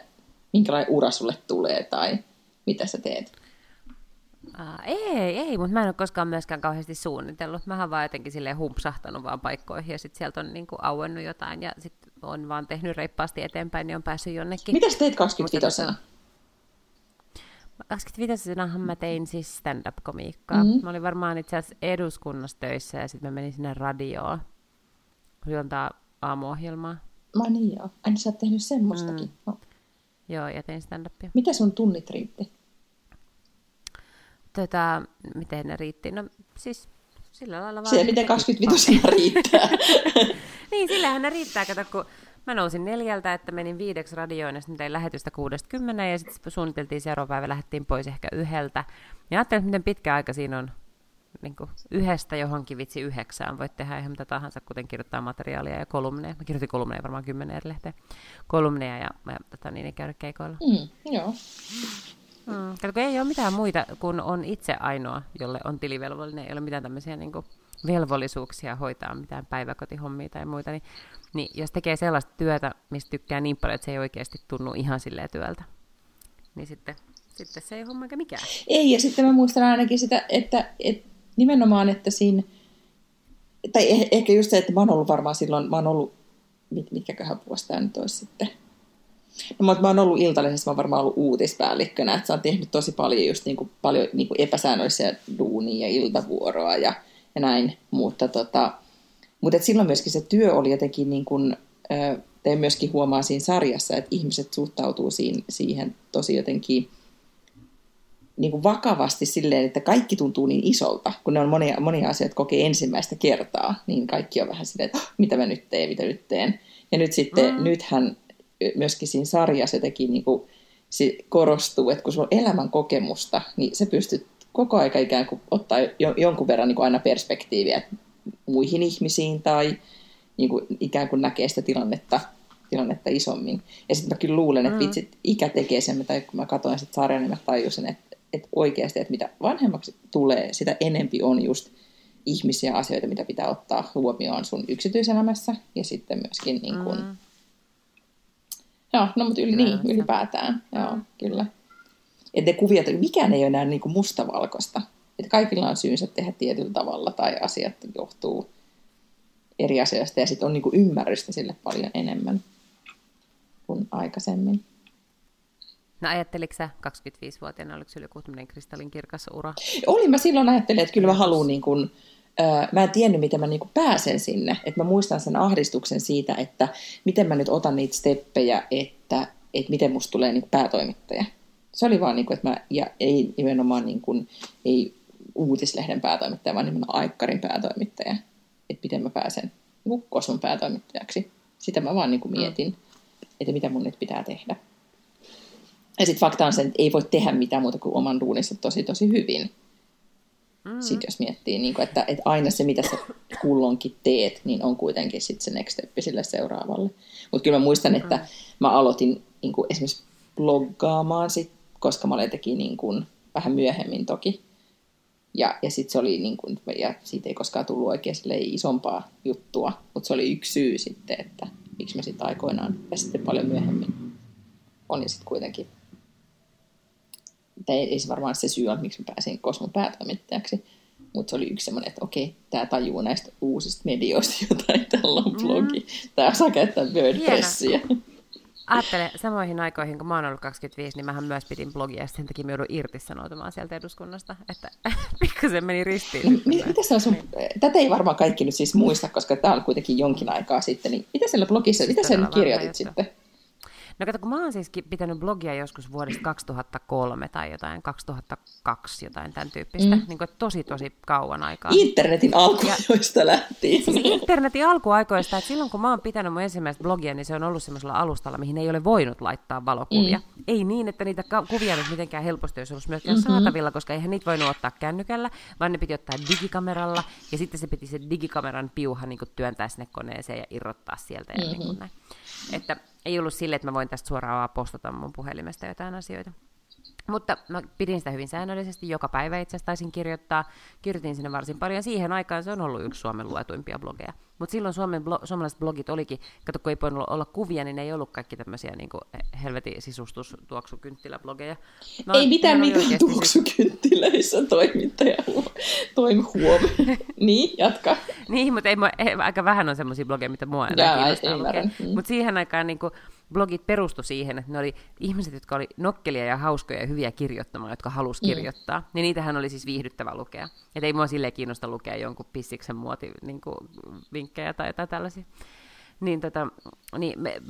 Speaker 2: minkälainen ura sulle tulee tai mitä sä teet?
Speaker 1: Uh, ei, ei, mutta mä en ole koskaan myöskään kauheasti suunnitellut. Mä oon vaan jotenkin silleen humpsahtanut vaan paikkoihin ja sitten sieltä on niinku auennut jotain ja sitten on vaan tehnyt reippaasti eteenpäin, niin on päässyt jonnekin.
Speaker 2: Mitä teit 25
Speaker 1: 25 mä tein siis stand-up-komiikkaa. Mm-hmm. Mä olin varmaan itse asiassa eduskunnassa töissä ja sitten mä menin sinne radioon. Juontaa aamuohjelmaa.
Speaker 2: Mä niin joo. Ai niin sä oot tehnyt semmoistakin. Mm. No.
Speaker 1: Joo, ja tein stand-upia.
Speaker 2: Mitä sun tunnit riitti?
Speaker 1: Tota, miten ne riitti? No siis sillä lailla
Speaker 2: vaan... Se, miten 25 riittää.
Speaker 1: niin, sillähän ne riittää. Kato, kun mä nousin neljältä, että menin viideksi radioon ja sitten tein lähetystä kuudesta kymmenen ja sitten suunniteltiin seuraava päivä, lähdettiin pois ehkä yhdeltä. Ja ajattelin, että miten pitkä aika siinä on niin kuin yhdestä johonkin vitsi yhdeksään. Voit tehdä ihan mitä tahansa, kuten kirjoittaa materiaalia ja kolumneja. Mä kirjoitin kolumneja varmaan kymmenen eri lehteen. Kolumneja ja, ja tota, niin, käydä keikoilla.
Speaker 2: Mm, joo.
Speaker 1: Mm. Kato, ei ole mitään muita, kun on itse ainoa, jolle on tilivelvollinen, ei ole mitään tämmöisiä niin kuin, velvollisuuksia hoitaa mitään päiväkotihommia tai muita, niin, niin jos tekee sellaista työtä, mistä tykkää niin paljon, että se ei oikeasti tunnu ihan silleen työltä, niin sitten, sitten se ei homma eikä mikään.
Speaker 2: Ei, ja sitten mä muistan ainakin sitä, että, että nimenomaan, että siinä, tai eh, ehkä just se, että mä oon ollut varmaan silloin, mä oon ollut, mit, mitkäköhän vuosi tämä nyt olisi sitten, No, mä oon ollut iltallisessa, mä oon varmaan ollut uutispäällikkönä, että sä oon tehnyt tosi paljon just niin kuin, paljon niin kuin epäsäännöllisiä duunia ja iltavuoroa ja, ja näin, mutta tota, mutta et silloin myöskin se työ oli jotenkin, niin kuin, te myöskin huomaa siinä sarjassa, että ihmiset suhtautuu siihen, siihen tosi jotenkin niin kuin vakavasti silleen, että kaikki tuntuu niin isolta, kun ne on monia, monia asioita kokee ensimmäistä kertaa, niin kaikki on vähän silleen, että mitä mä nyt teen, mitä nyt teen. Ja nyt sitten, mm. nythän myöskin siinä sarjassa jotenkin niin kuin, se korostuu, että kun sulla on elämän kokemusta, niin se pystyt koko aika ikään kuin ottaa jonkun verran niin kuin aina perspektiiviä muihin ihmisiin tai niin kuin ikään kuin näkee sitä tilannetta, tilannetta isommin. Ja sitten mä kyllä luulen, että mm. vitsit, ikä tekee sen, tai kun mä katsoin sitä sarjaa, niin mä tajusin, että, että oikeasti, että mitä vanhemmaksi tulee, sitä enempi on just ihmisiä asioita, mitä pitää ottaa huomioon sun yksityiselämässä ja sitten myöskin niin kuin, mm Joo, no mutta yli, niin, ylipäätään. Joo, kyllä. Että ne kuviot, mikään ei ole enää niin kuin mustavalkoista. Että kaikilla on syynsä tehdä tietyllä tavalla tai asiat johtuu eri asioista ja sitten on niin kuin ymmärrystä sille paljon enemmän kuin aikaisemmin.
Speaker 1: No ajatteliko sä 25-vuotiaana, oliko se joku kristallin kirkas ura?
Speaker 2: Oli, mä silloin ajattelin, että kyllä mä haluan niin kuin, mä en tiennyt, miten mä niinku pääsen sinne. Että mä muistan sen ahdistuksen siitä, että miten mä nyt otan niitä steppejä, että, että miten musta tulee niinku päätoimittaja. Se oli vaan, niinku, että mä, ja ei nimenomaan niinku, ei uutislehden päätoimittaja, vaan nimenomaan Aikkarin päätoimittaja. Että miten mä pääsen niinku Kosmon päätoimittajaksi. Sitä mä vaan niinku mietin, että mitä mun nyt pitää tehdä. Ja sitten fakta on se, että ei voi tehdä mitään muuta kuin oman duunissa tosi tosi hyvin. Mm. Sitten jos miettii, niin kuin, että, että aina se, mitä sä kullonkin teet, niin on kuitenkin sitten se next step sille seuraavalle. Mutta kyllä mä muistan, että mm. mä aloitin niin kuin esimerkiksi bloggaamaan, sit, koska mä olin teki niin kuin, vähän myöhemmin toki. Ja, ja sitten se oli, niin kuin, ja siitä ei koskaan tullut oikein isompaa juttua, mutta se oli yksi syy sitten, että miksi mä sitten aikoinaan, ja sitten paljon myöhemmin on, ja sitten kuitenkin tai ei se varmaan se syy miksi mä pääsin Kosmon päätoimittajaksi, mutta se oli yksi semmoinen, että okei, tämä tajuu näistä uusista medioista jotain, tällä on blogi, mm. tämä saa käyttää WordPressia.
Speaker 1: Ajattele, samoihin aikoihin, kun mä oon ollut 25, niin mähän myös pidin blogia, ja sen takia mä joudun irtisanoutumaan sieltä eduskunnasta, että pikkasen meni ristiin.
Speaker 2: Mitä se on sun, tätä ei varmaan kaikki nyt siis muista, koska tämä on kuitenkin jonkin aikaa sitten, niin mitä siellä blogissa, mitä sä nyt kirjoitit sitten?
Speaker 1: No kato, kun mä oon siis pitänyt blogia joskus vuodesta 2003 tai jotain, 2002 jotain tämän tyyppistä, mm. niin kuin, tosi tosi kauan aikaa.
Speaker 2: Internetin alkuajoista lähtien.
Speaker 1: Siis internetin alkuaikoista, että silloin kun mä oon pitänyt mun ensimmäistä blogia, niin se on ollut semmoisella alustalla, mihin ei ole voinut laittaa valokuvia. Mm. Ei niin, että niitä kuvia nyt mitenkään helposti olisi ollut myöskään mm-hmm. saatavilla, koska eihän niitä voinut ottaa kännykällä, vaan ne piti ottaa digikameralla, ja sitten se piti se digikameran piuha niin kuin työntää sinne koneeseen ja irrottaa sieltä. Ja mm-hmm. niin kuin näin. Että ei ollut sille, että mä voin tästä suoraan postata mun puhelimesta jotain asioita. Mutta mä pidin sitä hyvin säännöllisesti, joka päivä itse asiassa taisin kirjoittaa, kirjoitin sinne varsin paljon. Siihen aikaan se on ollut yksi Suomen luetuimpia blogeja. Mutta silloin Suomen blo- suomalaiset blogit olikin, kato kun ei voinut olla kuvia, niin ne ei ollut kaikki tämmöisiä niin helvetin sisustus tuoksukynttiläblogeja.
Speaker 2: No, ei mitään mitään siis- tuoksukynttiläissä toimittaja toimi huom. niin, jatka.
Speaker 1: niin, mutta ei, ei, aika vähän on semmoisia blogeja, mitä mua enää kiinnostaa lukea. Mm. Mutta siihen aikaan niin kuin, blogit perustu siihen, että ne oli ihmiset, jotka oli nokkelia ja hauskoja ja hyviä kirjoittamaan, jotka halusi mm. kirjoittaa. Niin niitähän oli siis viihdyttävä lukea. Että ei mua silleen kiinnosta lukea jonkun pissiksen muoti niin kuin, vinkkejä tai jotain tällaisia. Niin, tota, niin me,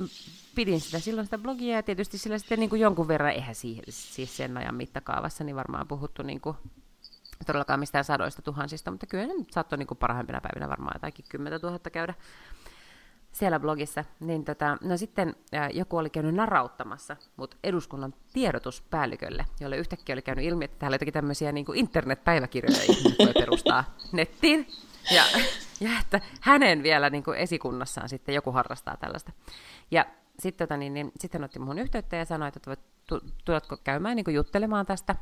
Speaker 1: pidin sitä silloin sitä blogia ja tietysti sillä sitten niin kuin jonkun verran, eihän siihen, siis sen ajan mittakaavassa, niin varmaan puhuttu niin kuin, todellakaan mistään sadoista tuhansista, mutta kyllä ne saattoi niin kuin parhaimpina päivinä varmaan jotakin 10 000 käydä siellä blogissa, niin tota, no sitten ää, joku oli käynyt narauttamassa mut eduskunnan tiedotuspäällikölle, jolle yhtäkkiä oli käynyt ilmi, että täällä jotakin tämmöisiä niin internetpäiväkirjoja voi perustaa nettiin, ja, ja että hänen vielä niin kuin esikunnassaan sitten joku harrastaa tällaista. Ja sitten tota, niin, niin, sitten otti muun yhteyttä ja sanoi, että voit tuletko käymään niin juttelemaan tästä.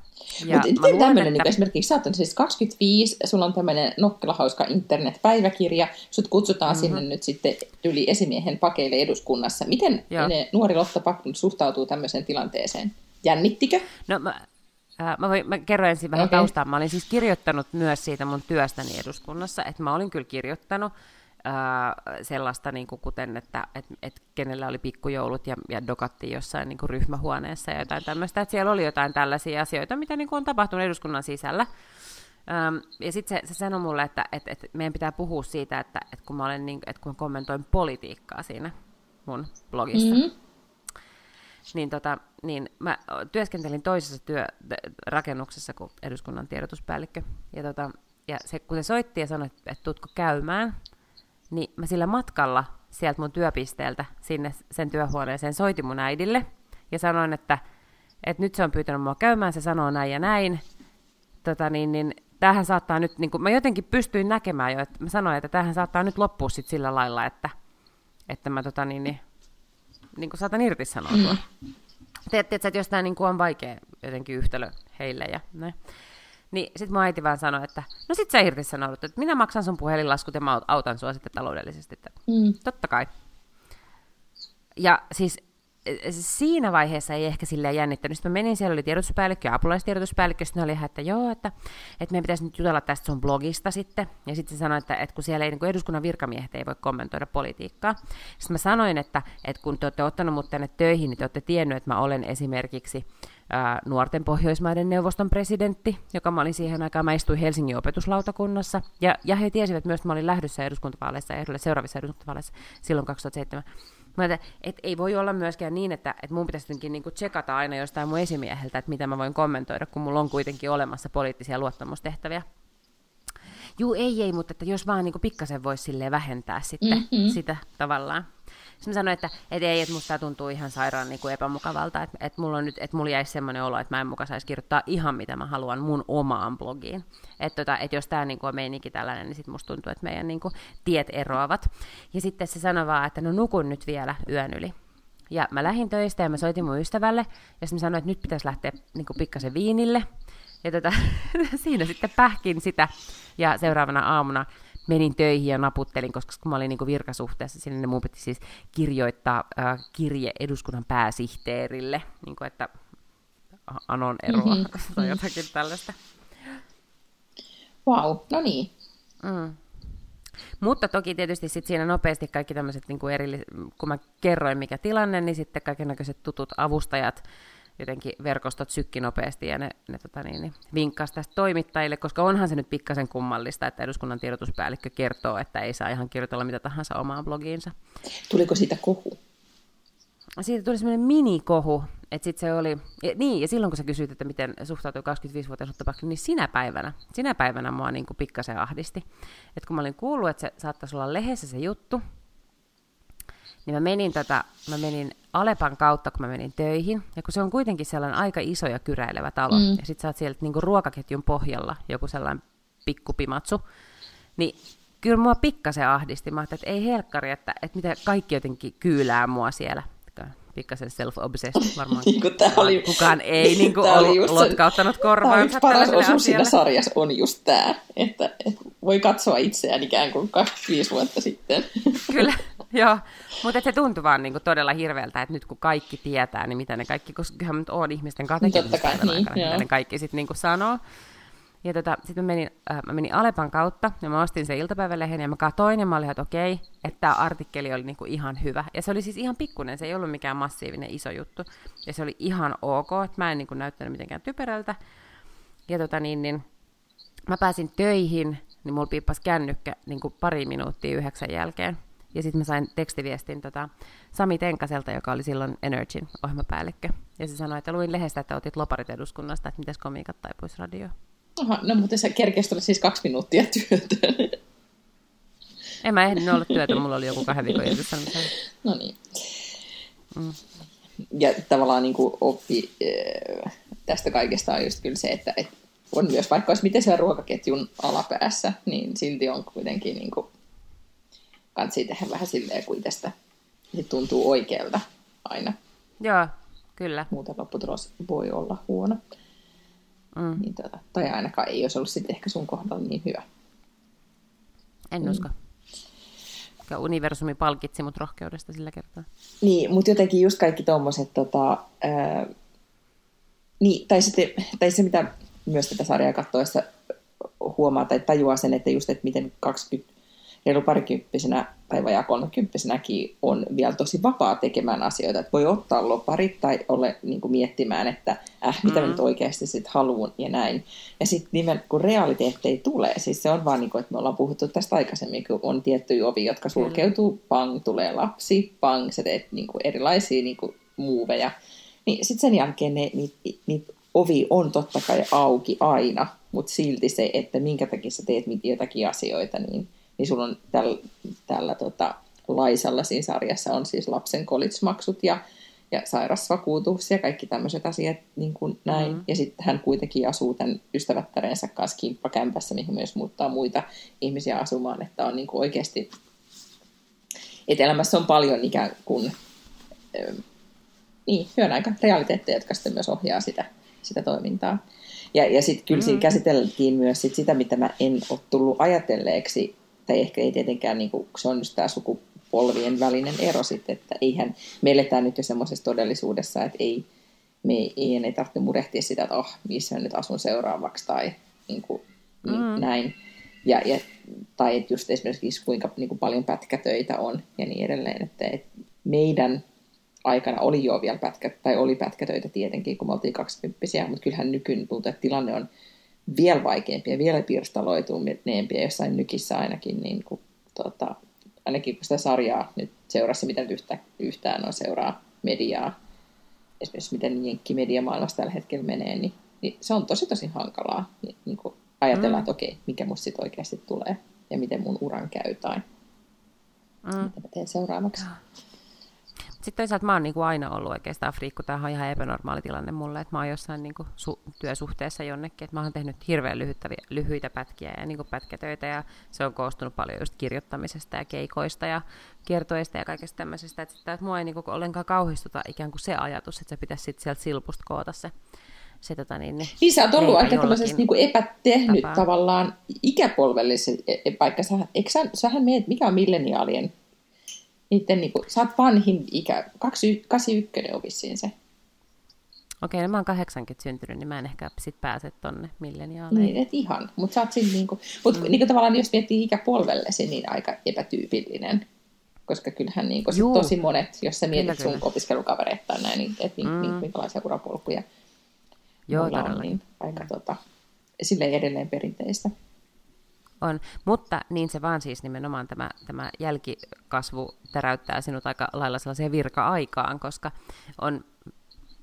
Speaker 2: Ja Mutta miten tämmöinen, että... niin esimerkiksi sä oot siis 25, sulla on tämmöinen nokkelahauska internetpäiväkirja, sut kutsutaan mm-hmm. sinne nyt sitten yli esimiehen pakeille eduskunnassa. Miten ne nuori Lotta Paknut suhtautuu tämmöiseen tilanteeseen? Jännittikö?
Speaker 1: No mä, ää, mä, voin, mä kerroin ensin vähän okay. taustaa. Mä olin siis kirjoittanut myös siitä mun työstäni eduskunnassa, että mä olin kyllä kirjoittanut ää, sellaista, niin kuin kuten, että et, et kenellä oli pikkujoulut ja, ja dokattiin jossain niin kuin ryhmähuoneessa ja jotain tämmöistä, että siellä oli jotain tällaisia asioita, mitä niin kuin on tapahtunut eduskunnan sisällä. Ähm, ja sitten se, se sanoi mulle, että et, et meidän pitää puhua siitä, että et kun mä olen niin, et kun kommentoin politiikkaa siinä mun blogissa, mm-hmm. niin, tota, niin mä työskentelin toisessa työrakennuksessa kuin eduskunnan tiedotuspäällikkö. Ja, tota, ja se, kun se soitti ja sanoi, että, että tuutko käymään, niin mä sillä matkalla sieltä mun työpisteeltä sinne sen työhuoneeseen soitin mun äidille ja sanoin, että, että nyt se on pyytänyt mua käymään, se sanoo näin ja näin. Tota niin, niin tämähän saattaa nyt, niin kuin, mä jotenkin pystyin näkemään jo, että mä sanoin, että tämähän saattaa nyt loppua sit sillä lailla, että, että mä tota niin, niin, niin kuin saatan irtisanoutua. Mm. Tiedätkö, että jos tämä niin on vaikea jotenkin yhtälö heille ja näin. Niin sitten mun äiti vaan sanoi, että no sit sä irtisanoudut, että minä maksan sun puhelinlaskut ja mä autan sua sitten taloudellisesti. Mm. Totta kai. Ja siis siinä vaiheessa ei ehkä silleen jännittänyt. Sitten mä menin, siellä oli tiedotuspäällikkö ja apulaistiedotuspäällikkö, sitten oli ihan, että joo, että, että meidän pitäisi nyt jutella tästä sun blogista sitten. Ja sitten se sanoi, että, että kun siellä ei, niin kuin eduskunnan virkamiehet ei voi kommentoida politiikkaa. Sitten mä sanoin, että, että kun te olette ottanut mut tänne töihin, niin te olette tiennyt, että mä olen esimerkiksi ää, nuorten Pohjoismaiden neuvoston presidentti, joka mä olin siihen aikaan, mä istuin Helsingin opetuslautakunnassa, ja, ja he tiesivät myös, että mä olin lähdössä eduskuntavaaleissa, ehdolle seuraavissa eduskuntavaaleissa silloin 2007. Mä että et ei voi olla myöskään niin, että et mun pitäisi jotenkin niinku tsekata aina jostain mun esimieheltä, että mitä mä voin kommentoida, kun mulla on kuitenkin olemassa poliittisia luottamustehtäviä. Juu, ei, ei, mutta että jos vaan niin pikkasen voisi vähentää sitten mm-hmm. sitä tavallaan. Sitten mä sanoin, että et ei, että musta tuntuu ihan sairaan niin kuin epämukavalta, että, että mulla, on nyt, että mulla jäisi semmoinen olo, että mä en muka saisi kirjoittaa ihan mitä mä haluan mun omaan blogiin. Että, tota, että jos tämä niin on meininki tällainen, niin sitten musta tuntuu, että meidän niin kuin, tiet eroavat. Ja sitten se sanoi vaan, että no nukun nyt vielä yön yli. Ja mä lähdin töistä ja mä soitin mun ystävälle, ja sitten mä sanoin, että nyt pitäisi lähteä niin kuin pikkasen viinille. Ja tota, siinä sitten pähkin sitä, ja seuraavana aamuna menin töihin ja naputtelin, koska kun mä olin niin virkasuhteessa sinne, niin mun piti siis kirjoittaa äh, kirje eduskunnan pääsihteerille, niin kuin, että anon eroa mm-hmm. tai jotakin tällaista.
Speaker 2: Wow, no niin.
Speaker 1: Mm. Mutta toki tietysti sit siinä nopeasti kaikki tämmöiset, niin kuin erillis- kun mä kerroin mikä tilanne, niin sitten kaikenlaiset tutut avustajat jotenkin verkostot sykki nopeasti ja ne, ne tota niin, niin, vinkkasi tästä toimittajille, koska onhan se nyt pikkasen kummallista, että eduskunnan tiedotuspäällikkö kertoo, että ei saa ihan kirjoitella mitä tahansa omaan blogiinsa.
Speaker 2: Tuliko siitä kohu?
Speaker 1: Siitä tuli semmoinen minikohu, että sitten se oli, ja, niin, ja silloin kun sä kysyit, että miten suhtautuu 25-vuotias niin sinä päivänä, sinä päivänä mua niin kuin pikkasen ahdisti. Että kun mä olin kuullut, että se saattaisi olla lehdessä se juttu, niin mä menin, tota, mä menin Alepan kautta, kun mä menin töihin, ja kun se on kuitenkin sellainen aika iso ja kyräilevä talo, mm. ja sit sä oot sieltä niinku ruokaketjun pohjalla, joku sellainen pikkupimatsu, niin kyllä mua pikkasen ahdisti. Mä että ei helkkari, että, että mitä kaikki jotenkin kyylää mua siellä. Pikkasen self-obsessed varmaan.
Speaker 2: niin kuin oli,
Speaker 1: kukaan ei niin kuin ollut lotkauttanut korvaansa.
Speaker 2: Paras osuus siinä sarjassa on just tämä, että, että voi katsoa itseään ikään kuin 25 vuotta sitten.
Speaker 1: Kyllä, Joo, mutta se tuntuu vaan niin kuin todella hirveältä, että nyt kun kaikki tietää, niin mitä ne kaikki, koska kyllä nyt on ihmisten
Speaker 2: kai, niin,
Speaker 1: mitä ne kaikki sitten niin sanoo. Ja tota, sitten mä menin, äh, mä menin Alepan kautta ja mä ostin sen iltapäivälehen ja mä katsoin ja mä olin, että okei, että tämä artikkeli oli niinku ihan hyvä. Ja se oli siis ihan pikkunen, se ei ollut mikään massiivinen iso juttu. Ja se oli ihan ok, että mä en niinku näyttänyt mitenkään typerältä. Ja tota niin, niin mä pääsin töihin, niin mulla piippasi kännykkä niin kuin pari minuuttia yhdeksän jälkeen. Ja sitten mä sain tekstiviestin tota, Sami Tenkaselta, joka oli silloin Energyn ohjelmapäällikkö. Ja se sanoi, että luin lehdestä, että otit loparit eduskunnasta, että mitäs komiikat taipuisi radioon.
Speaker 2: Aha, no mutta sä kerkesit olla siis kaksi minuuttia työtä.
Speaker 1: En mä ehdinyt olla työtä, mulla oli joku kahden viikon irtisanomisen.
Speaker 2: No niin. Mm. Ja tavallaan niin kuin oppi äh, tästä kaikesta on just kyllä se, että, että on myös vaikka olisi miten siellä ruokaketjun alapäässä, niin silti on kuitenkin niin kuin kansi tehdä vähän silleen, kuin tästä se tuntuu oikealta aina.
Speaker 1: Joo, kyllä.
Speaker 2: Muuten lopputulos voi olla huono. Mm. Niin tota, tai ainakaan ei olisi ollut sitten ehkä sun kohdalla niin hyvä.
Speaker 1: En mm. usko. Universumi palkitsi mut rohkeudesta sillä kertaa.
Speaker 2: Niin, mutta jotenkin just kaikki tommoset tota, niin, tai, sitten, tai se, mitä myös tätä sarjaa katsoessa huomaa tai tajuaa sen, että just, että miten 20, reilu parikymppisenä tai vajaa kolmekymppisenäkin on vielä tosi vapaa tekemään asioita. Että voi ottaa loparit tai ole niin kuin miettimään, että äh, mitä mm. mä nyt oikeasti sitten haluan ja näin. Ja sitten nimen, kun realiteetti ei tule, siis se on vaan niin kuin, että me ollaan puhuttu tästä aikaisemmin, kun on tiettyjä ovi, jotka sulkeutuu, mm. pang, tulee lapsi, pang, sä teet niin kuin erilaisia niin kuin muuveja. Niin sitten sen jälkeen ne, niitä, niitä ovi on totta kai auki aina, mutta silti se, että minkä takia sä teet jotakin asioita, niin – niin sulla on tällä, tällä tota, laisalla siinä sarjassa on siis lapsen kolitsmaksut ja, ja sairasvakuutus ja kaikki tämmöiset asiat niin kuin näin. Mm-hmm. Ja sitten hän kuitenkin asuu tämän ystävättärensä kanssa kimppakämpässä, mihin myös muuttaa muita ihmisiä asumaan, että on niin kuin oikeasti, että elämässä on paljon ikään kuin niin, hyvän aika realiteetteja, jotka sitten myös ohjaa sitä, sitä toimintaa. Ja, ja sitten kyllä siinä mm. käsiteltiin myös sit sitä, mitä mä en ole tullut ajatelleeksi tai ehkä ei tietenkään, niin kuin, se on just tämä sukupolvien välinen ero sitten, että eihän, me eletään nyt jo semmoisessa todellisuudessa, että ei, me ei, ei, ei tarvitse murehtia sitä, että oh, missä mä nyt asun seuraavaksi tai niin kuin, niin, mm. näin. Ja, ja, tai että just esimerkiksi kuinka niin kuin paljon pätkätöitä on ja niin edelleen, että, että meidän aikana oli jo vielä pätkä, tai oli pätkätöitä tietenkin, kun me oltiin kaksikymppisiä, mutta kyllähän nykyinen tuntuu, että tilanne on vielä vaikeampia, vielä pirstaloituneempia jossain nykissä ainakin, niin kuin, tota, ainakin kun sitä sarjaa nyt seurassa, mitä nyt yhtä, yhtään on seuraa mediaa, esimerkiksi miten jenkki-mediamaailmassa tällä hetkellä menee, niin, niin se on tosi tosi hankalaa niin, niin kuin ajatella, mm. että okei, mikä musta sitten oikeasti tulee ja miten mun uran käy tai mm. mitä mä teen seuraavaksi.
Speaker 1: Sitten toisaalta mä oon niin kuin aina ollut oikeastaan friikku. Tämähän on ihan epänormaali tilanne mulle, että mä oon jossain niin kuin su- työsuhteessa jonnekin. Että mä oon tehnyt hirveän lyhyitä pätkiä ja niin kuin pätkätöitä ja se on koostunut paljon just kirjoittamisesta ja keikoista ja kiertoista ja kaikesta tämmöisestä. Että, että mua ei niin kuin ollenkaan kauhistuta ikään kuin se ajatus, että se pitäisi sitten sieltä silpusta koota se se, tota, niin, niin,
Speaker 2: niin sä oot ollut aika tämmöisessä niin kuin epätehnyt tapaa. tavallaan ikäpolvellisen, vaikka sä, eikö sä, sähän mietit, mikä on milleniaalien niiden, niin kuin, sä oot vanhin ikä, 81 on vissiin se.
Speaker 1: Okei, no mä oon 80 syntynyt, niin mä en ehkä sit pääse tonne milleniaaleihin.
Speaker 2: Niin, et ihan. Mutta sä oot siinä niinku, mut mm. niinku tavallaan jos miettii ikäpolvellesi, niin aika epätyypillinen. Koska kyllähän niinku sit tosi monet, jos sä mietit kyllä, sun kyllä. opiskelukavereita tai näin, niin että mm. minkälaisia urapolkuja Joo, on, niin aika tota, silleen edelleen perinteistä.
Speaker 1: On, mutta niin se vaan siis nimenomaan tämä, tämä jälkikasvu täräyttää sinut aika lailla sellaiseen virka-aikaan, koska on,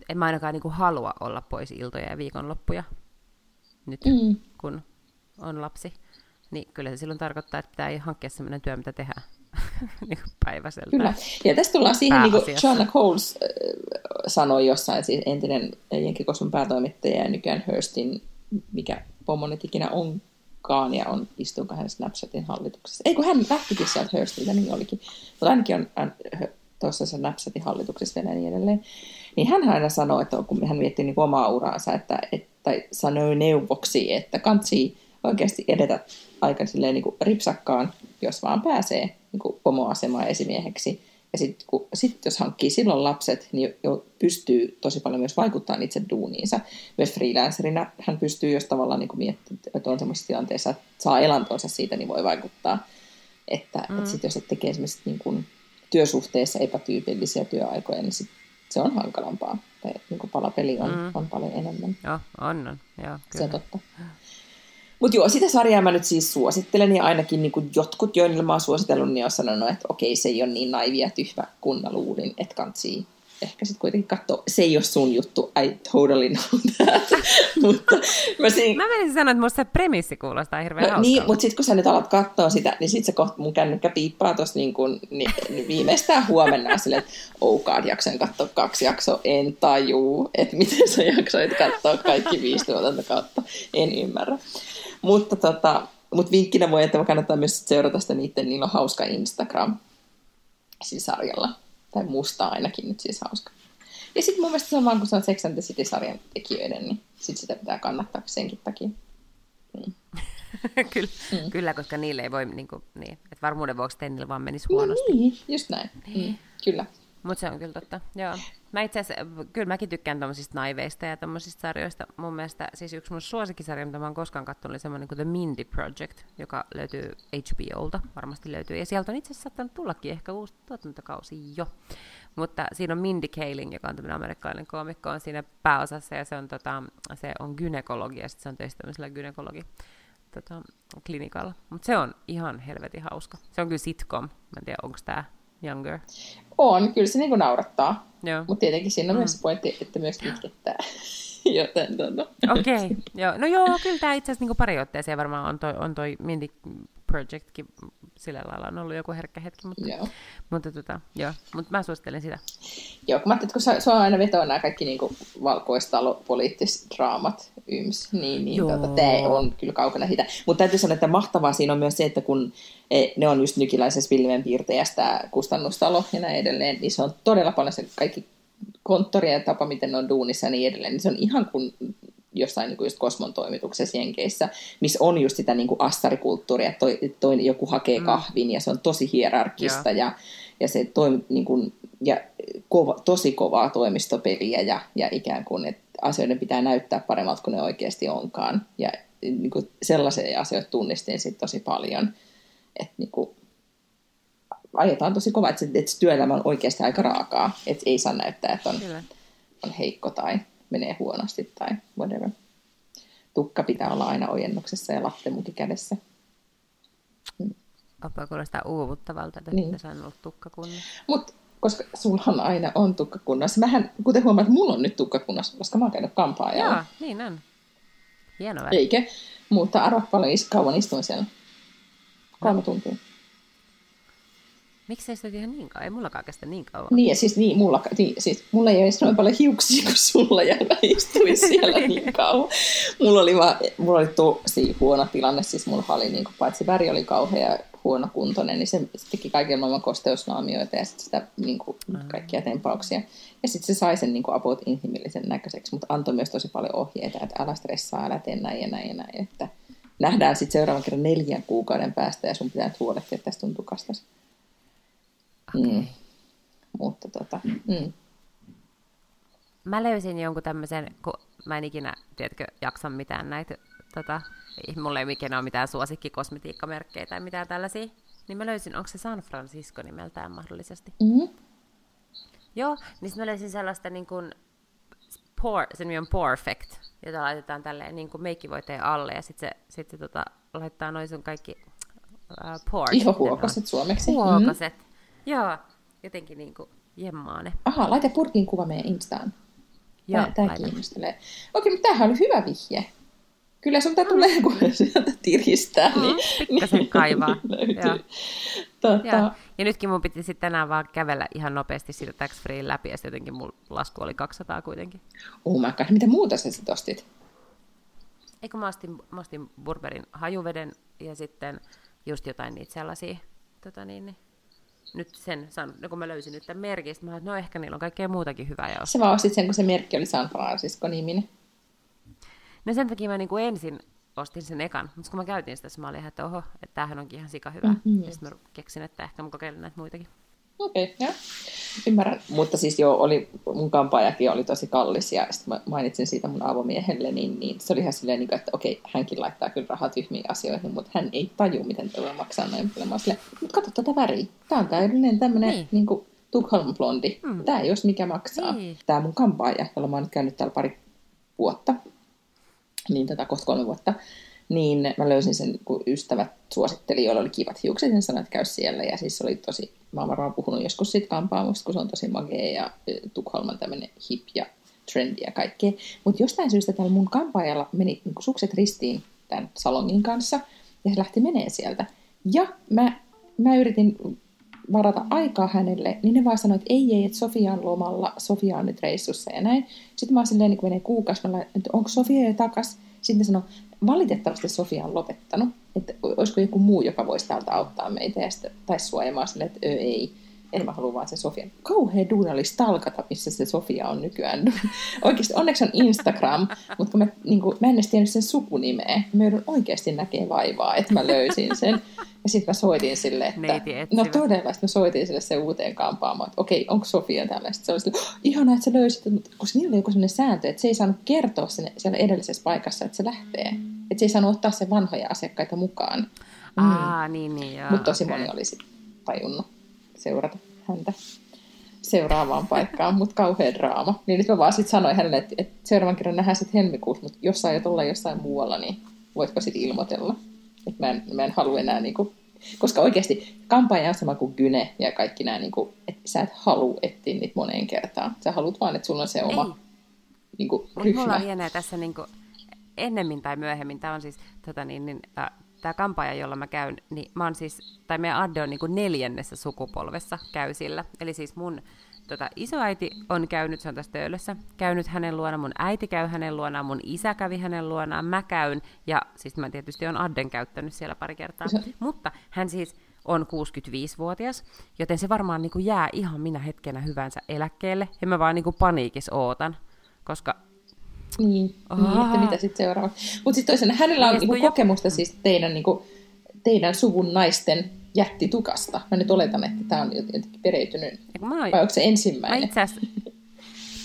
Speaker 1: en mä ainakaan niin kuin halua olla pois iltoja ja viikonloppuja nyt, mm. kun on lapsi. Niin kyllä se silloin tarkoittaa, että pitää hankkia sellainen työ, mitä tehdään niin päiväseltä. Kyllä.
Speaker 2: Ja tästä tullaan siihen, niin kuin Joanna Coles äh, sanoi jossain, siis entinen Jenkikosun päätoimittaja ja nykyään Hurstin, mikä pommo nyt ikinä on, Kaania on istuu kahden Snapchatin hallituksessa. Ei kun hän lähtikin sieltä Hurstilta, niin olikin. Mutta ainakin on tuossa se Snapchatin hallituksessa ja niin edelleen. Niin hän aina sanoo, että kun hän miettii niin omaa uraansa, että, että sanoi neuvoksi, että kansi oikeasti edetä aika silleen niin kuin ripsakkaan, jos vaan pääsee niin kuin pomoasemaan esimieheksi ja sitten sit, jos hankkii silloin lapset, niin jo pystyy tosi paljon myös vaikuttamaan itse duuniinsa. Myös freelancerina hän pystyy, jos tavallaan niin miettii, että on sellaisessa tilanteessa, että saa elantonsa siitä, niin voi vaikuttaa. Että, mm. että sit, jos et tekee esimerkiksi niin kuin työsuhteessa epätyypillisiä työaikoja, niin sit se on hankalampaa. Tai niin kuin palapeli on, mm. on paljon enemmän.
Speaker 1: Joo, on, on. Joo, kyllä.
Speaker 2: Se on totta. Mutta joo, sitä sarjaa mä nyt siis suosittelen ja ainakin niin kuin jotkut, joille mä oon suositellut, niin on sanonut, että okei, se ei ole niin naivia tyhmä kun että kantsii ehkä sitten kuitenkin katsoa, se ei ole sun juttu, I totally know that. mutta
Speaker 1: mä, siinä... mä menisin sanoa, että musta se premissi kuulostaa hirveän no,
Speaker 2: Niin, mutta sitten kun sä nyt alat katsoa sitä, niin sitten se kohta mun kännykkä piippaa tuossa niin kuin, niin, niin viimeistään huomenna silleen, että oh god, jaksoin katsoa kaksi jaksoa, en tajuu, että miten sä jaksoit katsoa kaikki viisi kautta, en ymmärrä. Mutta tota, mut vinkkinä voi, että kannattaa myös seurata sitä niiden, niillä on hauska Instagram siis sarjalla. Tai musta ainakin nyt siis hauska. Ja sitten mun mielestä sama kun se on Sex and the City-sarjan tekijöiden, niin sit sitä pitää kannattaa senkin takia.
Speaker 1: Mm. kyllä, mm. kyllä, koska niille ei voi, niin kuin, niin, että varmuuden vuoksi niille vaan menisi huonosti.
Speaker 2: No niin, just näin. Niin. Mm, kyllä.
Speaker 1: Mutta se on kyllä totta, joo. Mä itse asiassa, kyllä mäkin tykkään tommosista naiveista ja tommosista sarjoista. Mun mielestä, siis yksi mun suosikkisarja, mitä mä oon koskaan katsonut, oli semmoinen kuin The Mindy Project, joka löytyy HBOlta, varmasti löytyy. Ja sieltä on itse asiassa saattanut tullakin ehkä uusi tuotantokausi jo. Mutta siinä on Mindy Kaling, joka on tämmöinen amerikkalainen koomikko, on siinä pääosassa ja se on, tota, se on gynekologi ja se on töissä tämmöisellä gynekologi tota, klinikalla. Mutta se on ihan helvetin hauska. Se on kyllä sitcom. Mä en tiedä, onko tämä Younger.
Speaker 2: On, kyllä se niinku naurattaa. Mutta tietenkin siinä on mm. myös pointti, että myös itkettää. Joten tota.
Speaker 1: Okei, okay, joo. No joo, kyllä tämä itse asiassa niinku pari otteeseen varmaan on toi, on toi Mindy Projectkin sillä lailla on ollut joku herkkä hetki, mutta, joo. mutta, tota, joo, mutta mä suosittelen sitä.
Speaker 2: Joo, kun mä ajattelin, että kun sua aina vetoa nämä kaikki niin valkoistalo-poliittiset draamat yms, niin, niin tuota, tämä on kyllä kaukana sitä. Mutta täytyy sanoa, että mahtavaa siinä on myös se, että kun e, ne on just nykiläisessä Vilmen piirtejästä kustannustalo ja näin edelleen, niin se on todella paljon se kaikki konttori ja tapa, miten ne on duunissa ja niin edelleen, niin se on ihan kuin jossain niin kuin just Kosmon toimituksessa Jenkeissä, missä on just sitä niin kuin assarikulttuuria, että toi, toi joku hakee mm. kahvin ja se on tosi hierarkista ja, ja se toimi, niin kuin, ja kova, tosi kovaa toimistopeliä ja, ja ikään kuin, että asioiden pitää näyttää paremmalta kuin ne oikeasti onkaan. Ja niin kuin sellaisia asioita tunnistin sitten tosi paljon, että niin kuin, ajetaan tosi kovaa, että se, että työelämä on oikeasti aika raakaa, että ei saa näyttää, että on, on heikko tai menee huonosti tai whatever. Tukka pitää olla aina ojennuksessa ja lattemuki kädessä.
Speaker 1: Mm. Kuulostaa uuvuttavalta, että niin. se on ollut tukka kunnossa.
Speaker 2: Mutta koska sullahan aina on tukka kunnossa. Mähän, kuten huomaat, mulla on nyt tukka kunnossa, koska mä oon käynyt kampaajalla.
Speaker 1: Joo, niin on. Hieno
Speaker 2: väri. Eikä, mutta arva paljon kauan istuin siellä. Kolme no. tuntia.
Speaker 1: Miksi ei sitä ihan niin kauan? Ei mullakaan kestä niin kauan.
Speaker 2: Niin, ja siis, niin, mulla, niin, siis, mulla ei ole noin paljon hiuksia kuin sulla, ja mä istuin siellä niin kauan. Mulla oli, vaan, mulla oli tosi huono tilanne, siis mulla oli niin kuin, paitsi väri oli kauhea huonokuntoinen, niin se, se teki kaiken maailman kosteusnaamioita ja sit sitä niin kuin, kaikkia tempauksia. Ja sitten se sai sen niin kuin, about inhimillisen näköiseksi, mutta antoi myös tosi paljon ohjeita, että älä stressaa, älä tee näin ja näin ja näin. Että nähdään sitten seuraavan kerran neljän kuukauden päästä ja sun pitää huolehtia tästä tuntukastasi. Okay. Mm. Mutta tota, mm.
Speaker 1: Mä löysin jonkun tämmöisen, kun mä en ikinä, tiedätkö, jaksa mitään näitä, tota, mulla ei ikinä ole mitään suosikkikosmetiikkamerkkejä tai mitään tällaisia, niin mä löysin, onko se San Francisco nimeltään mahdollisesti?
Speaker 2: Mm-hmm.
Speaker 1: Joo, niin mä löysin sellaista niin kuin, por, se nimi on Perfect, jota laitetaan tälleen niin kuin meikkivoiteen alle ja sitten se, sit se tota, laittaa noin sun kaikki uh, pores.
Speaker 2: Ihohuokaset suomeksi.
Speaker 1: Huokaset. Mm-hmm. Joo, jotenkin niin kuin jemmaa ne.
Speaker 2: Aha, laita purkin kuva meidän Instaan. Joo, Tämä kiinnostelee. Okei, mutta tämähän oli hyvä vihje. Kyllä sun pitää tulee, kun sieltä tiristää. Mm, niin,
Speaker 1: pikkasen niin, kaivaa. Löytyy. Tota... Ja. ja nytkin mun piti sitten tänään vaan kävellä ihan nopeasti siitä tax free läpi, ja jotenkin mun lasku oli 200 kuitenkin.
Speaker 2: Oh my God, mitä muuta sä sitten ostit?
Speaker 1: Eikö mä ostin, mä ostin Burberin hajuveden ja sitten just jotain niitä sellaisia tota niin, niin, nyt sen, no kun mä löysin nyt tämän merkin, mä että no ehkä niillä on kaikkea muutakin hyvää. Ja
Speaker 2: se vaan ostit sen, kun se merkki oli San Francisco-niminen.
Speaker 1: No sen takia mä niin kuin ensin ostin sen ekan, mutta kun mä käytin sitä, mä olin ihan, että oho, että tämähän onkin ihan sika hyvä. Mm-hmm. Ja sitten mä keksin, että ehkä mä kokeilen näitä muitakin.
Speaker 2: Okei, okay, joo. Ymmärrän. Mutta siis joo, oli, mun kampaajakin oli tosi kallis ja sitten mä mainitsin siitä mun avomiehelle, niin, niin se oli ihan silleen, niin että okei, hänkin laittaa kyllä rahat tyhmiin asioihin, mutta hän ei taju, miten tuo maksaa näin paljon. Mä silleen, mutta katso tätä väriä. Tää on täydellinen tämmönen niin. niin kuin, Tukholm blondi. Mm. Tää ei jos mikä maksaa. Niin. Tää mun kampaaja, jolla mä oon nyt käynyt täällä pari vuotta, niin tätä kohta kolme vuotta, niin mä löysin sen, kun ystävät suositteli, joilla oli kivat hiukset, ja sanoin, että käy siellä. Ja siis oli tosi, mä oon varmaan puhunut joskus siitä kampaamusta, kun se on tosi magea ja Tukholman tämmöinen hip ja trendy ja kaikkea. Mutta jostain syystä tällä mun kampaajalla meni niin sukset ristiin tämän salongin kanssa, ja se lähti menee sieltä. Ja mä, mä yritin varata aikaa hänelle, niin ne vaan sanoi, että ei, ei, että Sofia on lomalla, Sofia on nyt reissussa ja näin. Sitten mä oon silleen, niin kun menee kuukausi, mä laitan, että onko Sofia jo takas? Sitten sanoi, valitettavasti Sofia on lopettanut, että olisiko joku muu, joka voisi täältä auttaa meitä ja sitten, tai suojamaan sille, että ei, en mä halua vaan se Sofia. Kauhea duuna oli stalkata, missä se Sofia on nykyään. Oikeasti onneksi on Instagram, mutta kun mä, niin kuin, mä en edes tiennyt sen sukunimeä. Mä joudun oikeasti näkemään vaivaa, että mä löysin sen. Ja sitten mä soitin sille, että no todella, mä soitin sille se uuteen kampaamaan, että okei, onko Sofia täällä? Sitten se oli sille, oh, ihanaa, että sä löysit, mutta koska niillä oli joku sellainen sääntö, että se ei saanut kertoa sen, siellä edellisessä paikassa, että se lähtee. Että se ei saanut ottaa sen vanhoja asiakkaita mukaan.
Speaker 1: Aa, mm. niin, niin, joo.
Speaker 2: Mutta tosi okay. moni olisi tajunnut seurata häntä seuraavaan paikkaan, mutta kauhean draama. Niin nyt mä vaan sitten sanoin hänelle, että, että seuraavan kerran nähdään sitten helmikuussa, mutta jos sä aiot olla jossain muualla, niin voitko sitten ilmoitella? Että mä en, mä en halua enää, niin kuin, koska oikeasti kampaaja on sama kuin Gyne ja kaikki nämä, niin kuin, että sä et halua etsiä niitä moneen kertaan. Sä haluat vaan, että sulla on se oma niin kuin, ryhmä.
Speaker 1: Mulla on tässä niin kuin, ennemmin tai myöhemmin. Tämä on siis tota niin, niin, tämä kampaaja, jolla mä käyn, niin mä oon siis, tai meidän Adde on niin kuin neljännessä sukupolvessa käy sillä. Eli siis mun tota, isoäiti on käynyt, se on tässä töölössä, käynyt hänen luona, mun äiti käy hänen luonaan, mun isä kävi hänen luonaan, mä käyn, ja siis mä tietysti on Adden käyttänyt siellä pari kertaa. Se... Mutta hän siis on 65-vuotias, joten se varmaan niin kuin jää ihan minä hetkenä hyvänsä eläkkeelle, ja mä vaan niin kuin paniikis ootan, koska
Speaker 2: niin, niin että mitä sitten seuraavaksi. Mutta sitten toisena, hänellä on niin, niinku kokemusta siis teidän, niinku, teidän suvun naisten jättitukasta. Mä nyt oletan, että tämä on jotenkin periytynyt. Mä oon, Vai onko se ensimmäinen?
Speaker 1: Mä itse asiassa,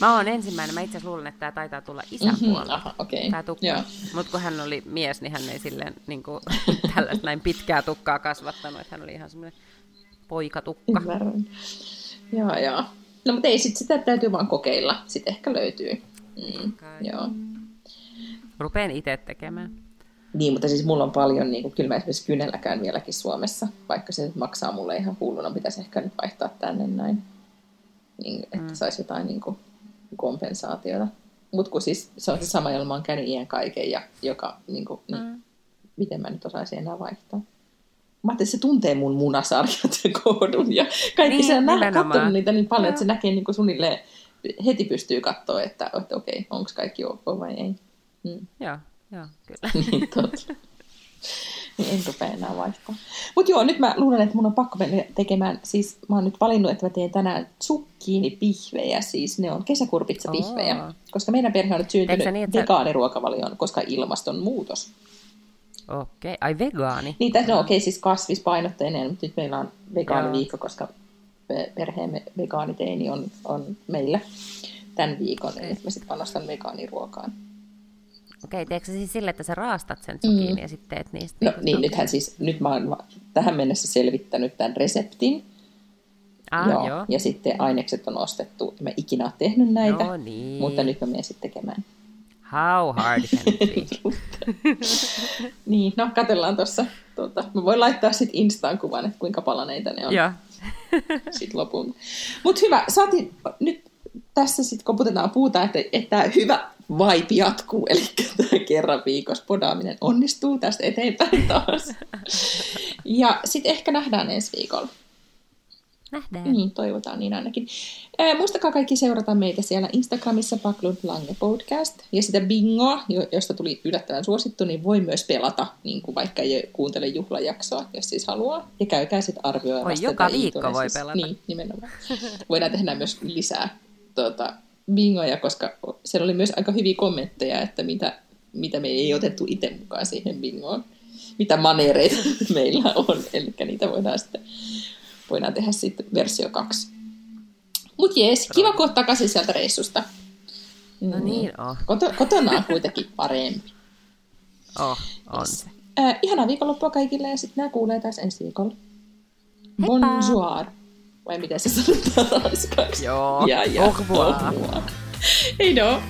Speaker 1: Mä oon ensimmäinen. Mä itse asiassa luulen, että tämä taitaa tulla isän mm-hmm, puolelta. Aha,
Speaker 2: okay.
Speaker 1: Tämä tukka. Mutta kun hän oli mies, niin hän ei silleen niin kuin, tällaista näin pitkää tukkaa kasvattanut. Että hän oli ihan semmoinen poikatukka.
Speaker 2: Ymmärrän. Joo, joo. No mutta ei, sit sitä täytyy vaan kokeilla. Sitten ehkä löytyy. Mm, joo.
Speaker 1: Rupeen itse tekemään.
Speaker 2: Niin, mutta siis mulla on paljon, niin kuin, kyllä mä esimerkiksi kynelläkään vieläkin Suomessa, vaikka se maksaa mulle ihan hulluna, pitäisi ehkä nyt vaihtaa tänne näin, niin, että mm. saisi jotain niin kuin, kompensaatiota. Mutta kun siis se on se sama, jolla mä oon käynyt iän kaiken, ja joka, niin kuin, niin, mm. miten mä nyt osaisin enää vaihtaa. Mä ajattelin, että se tuntee mun munasarjat ja koodun, ja kaikki niin, se on katsonut niitä niin paljon, ja. että se näkee niin kuin suunnilleen heti pystyy katsoa, että, että okei, onko kaikki ok vai ei.
Speaker 1: Mm. Joo, joo, kyllä.
Speaker 2: niin, totta. niin en rupea enää vaihtaa. Mutta joo, nyt mä luulen, että mun on pakko mennä tekemään, siis mä oon nyt valinnut, että mä teen tänään pihvejä, siis ne on kesäkurpitsapihvejä, oh. koska meidän perhe on nyt syntynyt niin, vegaaniruokavalioon, koska ilmastonmuutos.
Speaker 1: Okei, okay. ai vegaani?
Speaker 2: Niin, tässä no, okei, okay, siis kasvispainotteinen, mutta nyt meillä on vegaaniviikko, koska perheemme vegaaniteini on, on meillä tämän viikon, eli mä sitten panostan vegaaniruokaan.
Speaker 1: Okei, teekö se siis sille, että sä raastat sen zucchini mm. ja sitten teet niistä?
Speaker 2: No niin, nythän siis, nyt mä oon tähän mennessä selvittänyt tämän reseptin.
Speaker 1: Ah, joo, joo.
Speaker 2: Ja sitten ainekset on ostettu. Mä ikinä ole tehnyt näitä, no niin. mutta nyt mä menen sitten tekemään.
Speaker 1: How hard can it be?
Speaker 2: niin, no katsellaan tuossa. Tuota, mä voin laittaa sitten Instaan kuvan, että kuinka palaneita ne on. Joo. sitten lopun. Mutta hyvä, saatiin nyt tässä sitten koputetaan puuta, että, että hyvä vaipi jatkuu, eli tämä kerran viikossa podaaminen onnistuu tästä eteenpäin taas. Ja sitten ehkä nähdään ensi viikolla.
Speaker 1: Nähdään.
Speaker 2: Niin, toivotaan niin ainakin. Ää, muistakaa kaikki seurata meitä siellä Instagramissa Paklund Lange Podcast. Ja sitä bingoa, josta tuli yllättävän suosittu, niin voi myös pelata, niin kuin vaikka ei kuuntele juhlajaksoa, jos siis haluaa. Ja käykää sitten arvioimassa.
Speaker 1: Oi, joka viikko voi pelata.
Speaker 2: Niin, nimenomaan. Voidaan tehdä myös lisää tuota, bingoja, koska siellä oli myös aika hyviä kommentteja, että mitä, mitä me ei otettu itse mukaan siihen bingoon. Mitä manereita meillä on, eli niitä voidaan sitten voidaan tehdä sitten versio 2. Mutta jees, kiva kun takaisin sieltä reissusta.
Speaker 1: No mm. niin on.
Speaker 2: Koto, kotona on kuitenkin parempi.
Speaker 1: Oh, on se.
Speaker 2: Äh, ihanaa viikonloppua kaikille ja sitten nämä kuulee taas ensi viikolla. Heippa. Bonjour. Vai miten se sanotaan ranskaksi?
Speaker 1: Joo,
Speaker 2: ja, ja. Au revoir. Au revoir. Hei no.